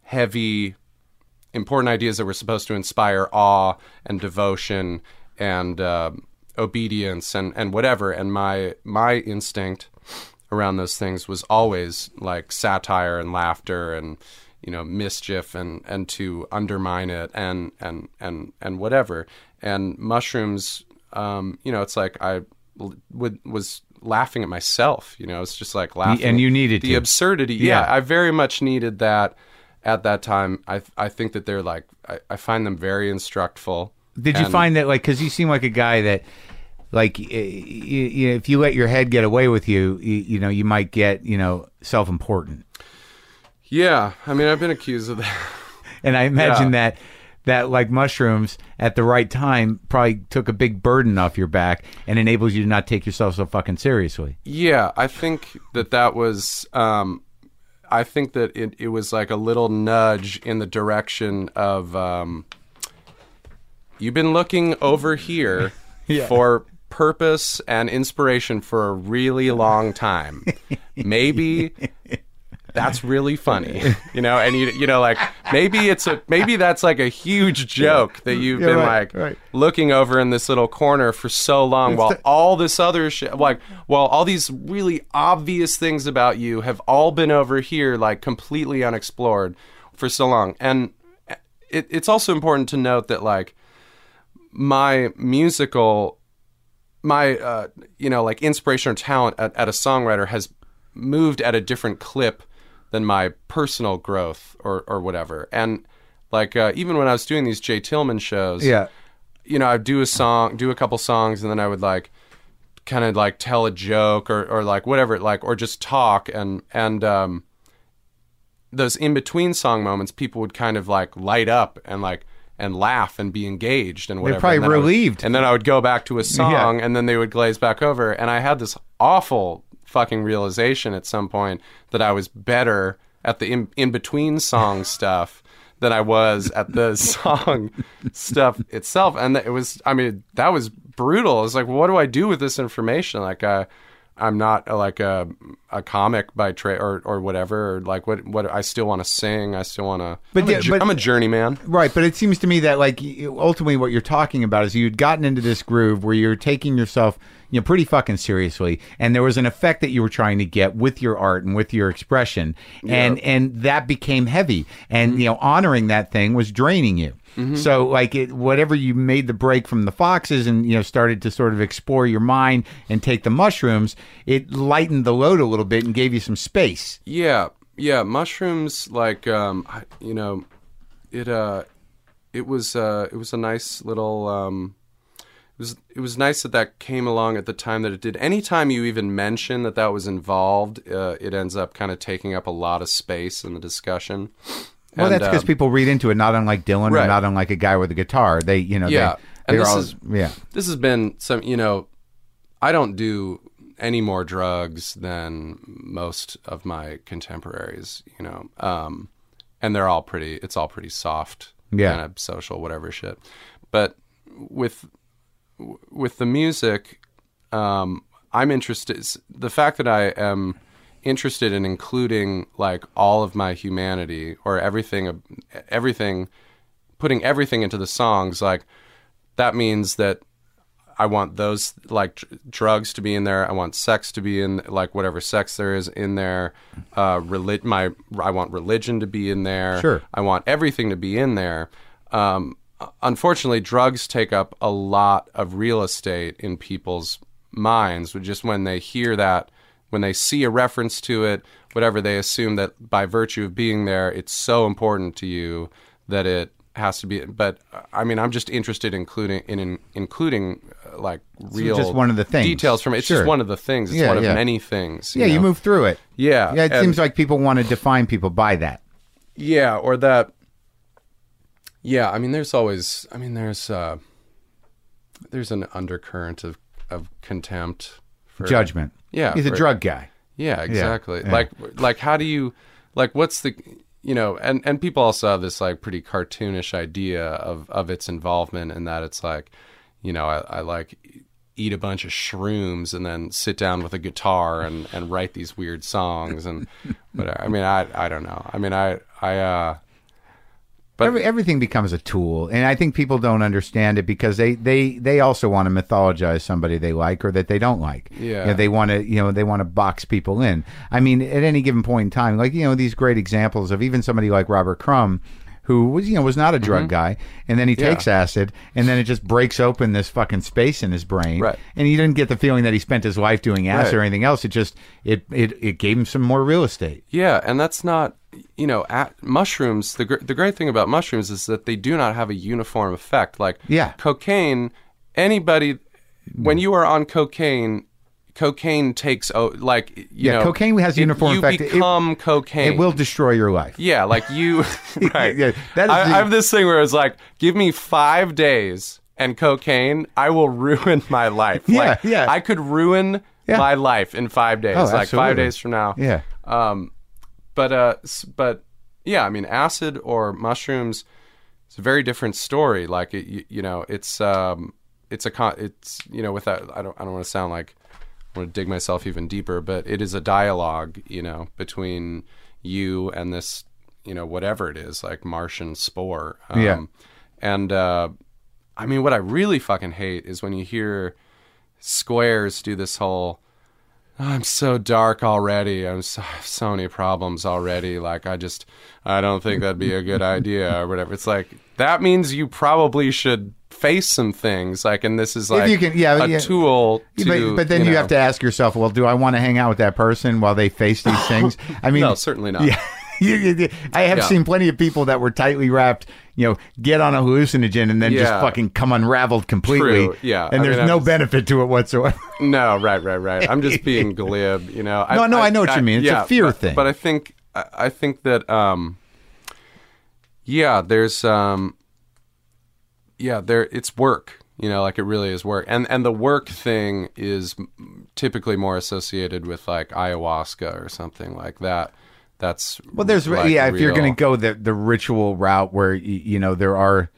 heavy, important ideas that were supposed to inspire awe and devotion and uh, obedience and and whatever. And my my instinct around those things was always like satire and laughter and you know mischief and and to undermine it and and and and whatever and mushrooms um you know it's like i would was laughing at myself you know it's just like laughing and you needed the to. absurdity yeah. Yeah. i very much needed that at that time i i think that they're like i, I find them very instructful Did you And- find that like because you seem like a guy that like y- y- y- if you let your head get away with you, you, you know you might get you know self important, yeah i mean i've been accused of that and I imagine Yeah. that that like mushrooms at the right time probably took a big burden off your back and enables you to not take yourself so fucking seriously. Yeah, I think that that was. Um, I think that it, it was like a little nudge in the direction of. Um, you've been looking over here Yeah. for purpose and inspiration for a really long time. Maybe that's really funny, you know. And you you know like maybe it's a maybe that's like a huge joke that you've Yeah, been right, like right. looking over in this little corner for so long while all this other shit like while all these really obvious things about you have all been over here like completely unexplored for so long and it, it's also important to note that like my musical my uh, you know like inspiration or talent at, at a songwriter has moved at a different clip than my personal growth or or whatever. And like uh, even when I was doing these J. Tillman shows yeah, you know, I'd do a song, do a couple songs, and then I would like kind of like tell a joke or, or like whatever, like or just talk. And and um, those in between song moments, people would kind of like light up and like and laugh and be engaged and whatever. probably and I would- relieved. and then I would go back to a song, and then they would glaze back over, and I had this awful fucking realization at some point that I was better at the in, in between song stuff than I was at the song stuff itself. And it was, I mean, that was brutal. It was like, what do I do with this information? Like, I, I'm not uh, like a, a comic by trade or, or whatever. Or like, what, what, I still want to sing. I still want to, But I'm, a yeah, but- I'm a journeyman. Right, but it seems to me that like ultimately what you're talking about is you'd gotten into this groove where you're taking yourself, you know, pretty fucking seriously, and there was an effect that you were trying to get with your art and with your expression, and and that became heavy, and you know, honoring that thing was draining you. So like it, whatever you made the break from the foxes and you know started to sort of explore your mind and take the mushrooms, it lightened the load a little bit and gave you some space. Yeah, yeah. Mushrooms, like um, you know, it uh, it was uh, it was a nice little um, was it was nice that that came along at the time that it did. Anytime you even mention that that was involved, uh, it ends up kind of taking up a lot of space in the discussion. Well, And, that's because um, people read into it, not unlike Dylan, or not unlike a guy with a guitar. They, you know, Yeah. they, And they're this all, is- yeah. this has been some you know i don't do any more drugs than most of my contemporaries you know um and they're all pretty it's all pretty soft Yeah. kind of social whatever shit but with with the music um i'm interested the fact that i am interested in including like all of my humanity or everything everything putting everything into the songs like that means that I want those like dr- drugs to be in there. I want sex to be in like whatever sex there is in there. Uh, relig- my I want religion to be in there. Sure. I want everything to be in there. Um, unfortunately, drugs take up a lot of real estate in people's minds. Just when they hear that, when they see a reference to it, whatever, they assume that by virtue of being there, it's so important to you that it has to be. But uh, I mean, I'm just interested in including in, in including uh, like real just one of the things. details from it. It's Sure. just one of the things. It's Yeah, one of yeah. many things. Yeah, you move through it. Yeah, Yeah, it and- seems like people want to define people by that. Yeah, or that. Yeah, I mean, there's always. I mean, there's uh, there's an undercurrent of of contempt for Judgment. Yeah, He's a drug guy. Yeah, exactly. yeah. Like like how do you like what's the you know and and people also have this like pretty cartoonish idea of of its involvement in that it's like you know I, I like eat a bunch of shrooms and then sit down with a guitar and and write these weird songs and but I mean I I don't know. I mean I I uh But- Every, everything becomes a tool, and I think people don't understand it because they they they also want to mythologize somebody they like or that they don't like. Yeah. You know, they want to you know they want to box people in. I mean, at any given point in time, like you know these great examples of even somebody like Robert Crumb. Who was you know was not a drug guy, and then he Mm-hmm. Yeah. takes acid, and then it just breaks open this fucking space in his brain, Right. and he didn't get the feeling that he spent his life doing acid Right. or anything else. It just it it it gave him some more real estate. Yeah, and that's not you know at mushrooms. The gr- the great thing about mushrooms is that they do not have a uniform effect. Like Yeah. cocaine, anybody when you are on cocaine, cocaine takes oh like you Yeah, know cocaine has it- uniform you effect. It- become cocaine. It will destroy your life. Yeah, like you. right. Yeah, that is I, the- I have this thing where it's like, give me five days and cocaine, I will ruin my life. Yeah, like, yeah. I could ruin Yeah. my life in five days. Oh, like absolutely. five days from now. Yeah. Um, but uh, but yeah, I mean, acid or mushrooms, it's a very different story. Like it, you, you know, it's um, it's a con- it's you know, without I don't I don't want to sound like Want to dig myself even deeper, but it is a dialogue, you know, between you and this, you know, whatever it is, like Martian spore. Um, Yeah. And uh, I mean, what I really fucking hate is when you hear squares do this whole. I'm so dark already. I'm so, I have so many problems already. Like I just, I don't think that'd be a good idea or whatever. It's like that means you probably should face some things. Like, and this is like you can- yeah, a yeah. tool. To, but, but then you, know- have to ask yourself, well, do I want to hang out with that person while they face these things? I mean, No, certainly not. Yeah. You- you- you- I have Yeah. seen plenty of people that were tightly wrapped, you know, get on a hallucinogen and then just fucking come unraveled completely. True, yeah. And I there's mean, no I'm- benefit to it whatsoever. No, right, right, right. I'm just being glib, you know. No, no, I know what you mean. It's a fear but, thing. But I think, I, I think that, um, yeah, there's, um, yeah, there. It's work, you know, like it really is work, and and the work thing is typically more associated with like ayahuasca or something like that. That's Well, there's like, yeah. If you're going to go the the ritual route, where y- you know there are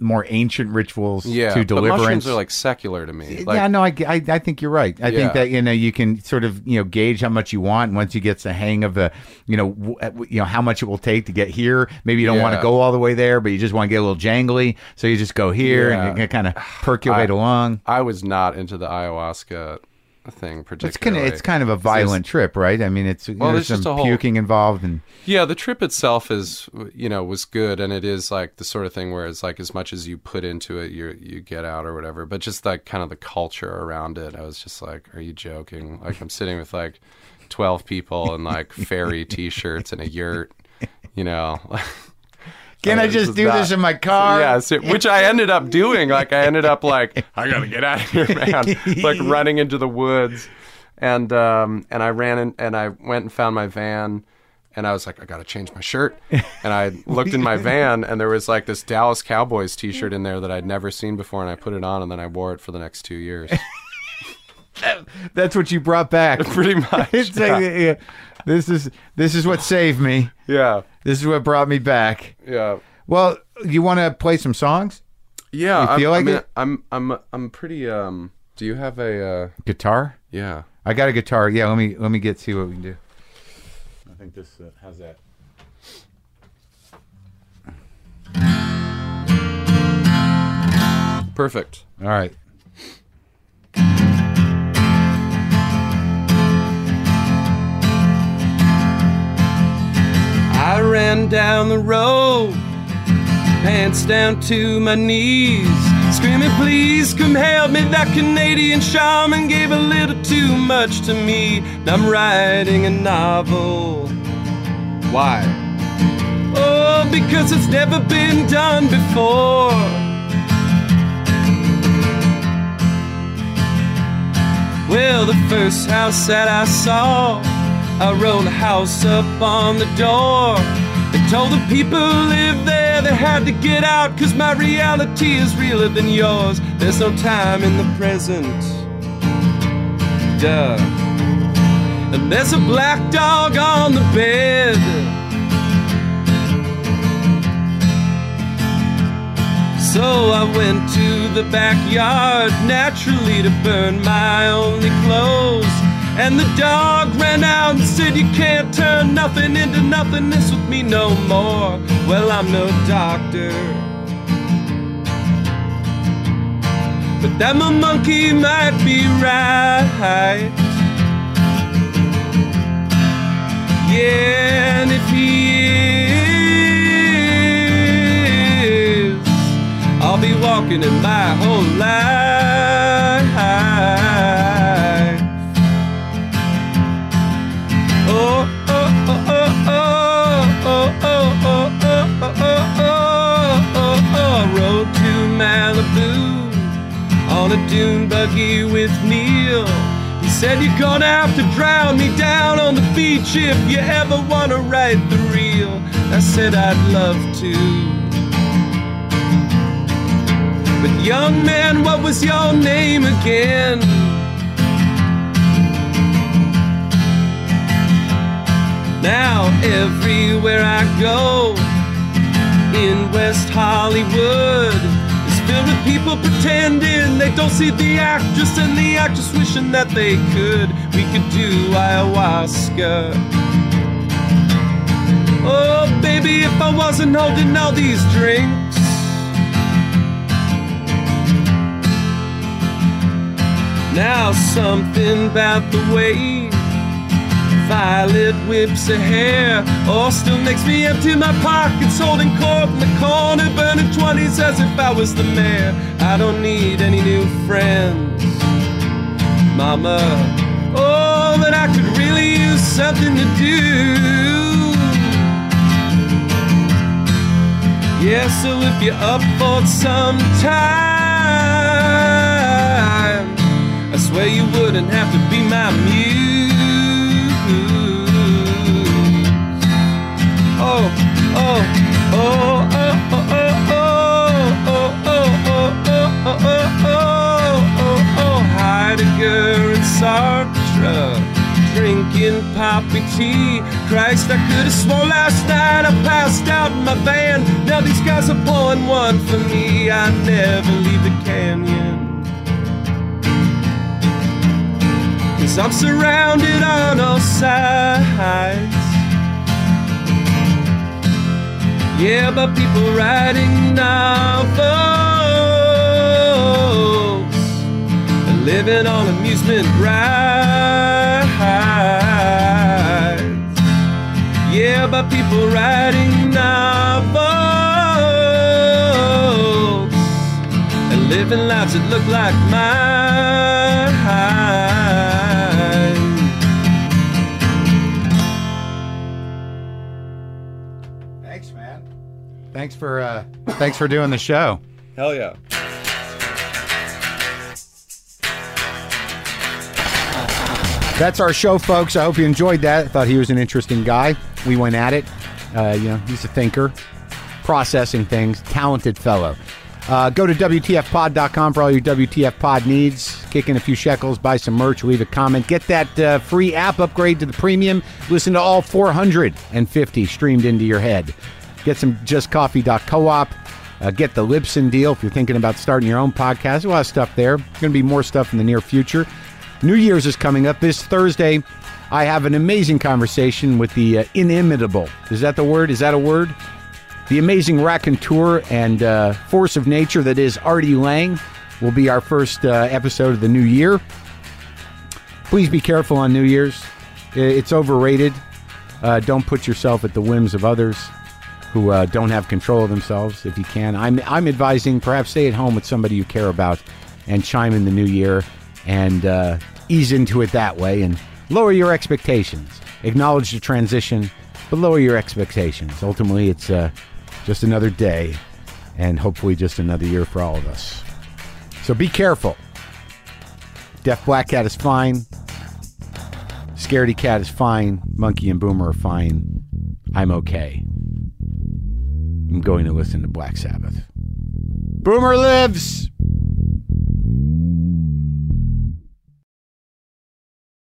more ancient rituals yeah, to but deliverance. mushrooms are like secular to me. Like, yeah, no, I, I, I think you're right. I Yeah. think that you know you can sort of you know gauge how much you want. And once you get the hang of the you know w- you know how much it will take to get here. Maybe you don't want to go all the way there, but you just want to get a little jangly. So you just go here Yeah. and you kind of percolate along. I was not into the ayahuasca thing It's kind particularly. of it's kind of a violent trip, right? I mean, it's Well, there's there's just some whole- puking involved, and Yeah, the trip itself is, you know, was good, and it is like the sort of thing where it's like as much as you put into it, you you get out or whatever. But just like kind of the culture around it, I was just like, "Are you joking?" Like I'm sitting with like twelve people in like fairy t-shirts and a yurt, you know. can I This just do not- this in my car? Yeah, which I ended up doing. Like I ended up like I gotta get out of here, man. like running into the woods, and um, and I ran in, and I went and found my van, and I was like, I gotta change my shirt, and I looked in my van, and there was like this Dallas Cowboys T-shirt in there that I'd never seen before, and I put it on, and then I wore it for the next two years, That's what you brought back. pretty much. like, yeah, this is this is what saved me. yeah, This is what brought me back. yeah. Well, you want to play some songs? Yeah, You I'm- feel I like mean, it? I'm I'm I'm pretty. Um, do you have a? Uh, Guitar? yeah. I got a guitar. Yeah, let me let me get see what we can do. I think this uh, how's that? Perfect. All right. I ran down the road, pants down to my knees, screaming, Please come help me. That Canadian shaman gave a little too much to me. I'm writing a novel. Why? Oh, because it's never been done before. Well, the first house that I saw, I wrote a house up on the door. They told the people who live there they had to get out, cause my reality is realer than yours. There's no time in the present. Duh. And there's a black dog on the bed. So I went to the backyard naturally to burn my only clothes. And the dog ran out and said, You can't turn nothing into nothingness with me no more. Well, I'm no doctor. But that my monkey might be right. Yeah, and if he is, I'll be walking in my whole life. Oh, oh, oh, oh, oh, oh, oh, oh, rode to Malibu on a dune buggy with Neil. He said you're gonna have to drown me down on the beach if you ever wanna write the reel. I said I'd love to. But young man, what was your name again? Now everywhere I go in West Hollywood is filled with people pretending they don't see the actress and the actress wishing that they could. We could do ayahuasca. Oh, baby, if I wasn't holding all these drinks. Now something about the way Violet whips her hair or still makes me empty my pockets, holding court in the corner, burning 20s as if I was the mayor. I don't need any new friends, Mama. Oh, but I could really use something to do. Yeah, so if you're up for some time, I swear you wouldn't have to Heidegger and Sartre, drinking poppy tea. Christ, I could have sworn last night I passed out in my van. Now these guys are pouring one for me. I never leave the canyon. Cause I'm surrounded on all sides. Yeah, but people writing novels and living on amusement rides. Yeah, but people writing novels and living lives that look like mine. Thanks for uh, thanks for doing the show. Hell yeah. That's our show, folks. I hope you enjoyed that. I thought he was an interesting guy. We went at it. Uh, you know, he's a thinker, processing things, talented fellow. Uh, go to WTFpod.com for all your WTF pod needs. Kick in a few shekels, buy some merch, leave a comment. Get that uh, free app upgrade to the premium. Listen to all 450 streamed into your head. Get some justcoffee.coop. Uh, get the Libsyn deal if you're thinking about starting your own podcast. A lot of stuff there. Going to be more stuff in the near future. New Year's is coming up this Thursday. I have an amazing conversation with the uh, inimitable. Is that the word? Is that a word? The amazing raconteur and uh, force of nature that is Artie Lange will be our first uh, episode of the new year. Please be careful on New Year's. It's overrated. Uh, don't put yourself at the whims of others who uh, don't have control of themselves if you can. I'm, I'm advising perhaps stay at home with somebody you care about and chime in the new year and uh, ease into it that way and lower your expectations. Acknowledge the transition, but lower your expectations. Ultimately, it's uh, just another day and hopefully just another year for all of us. So be careful. Deaf Black Cat is fine. Scaredy Cat is fine. Monkey and Boomer are fine. I'm okay. I'm going to listen to Black Sabbath. Boomer lives!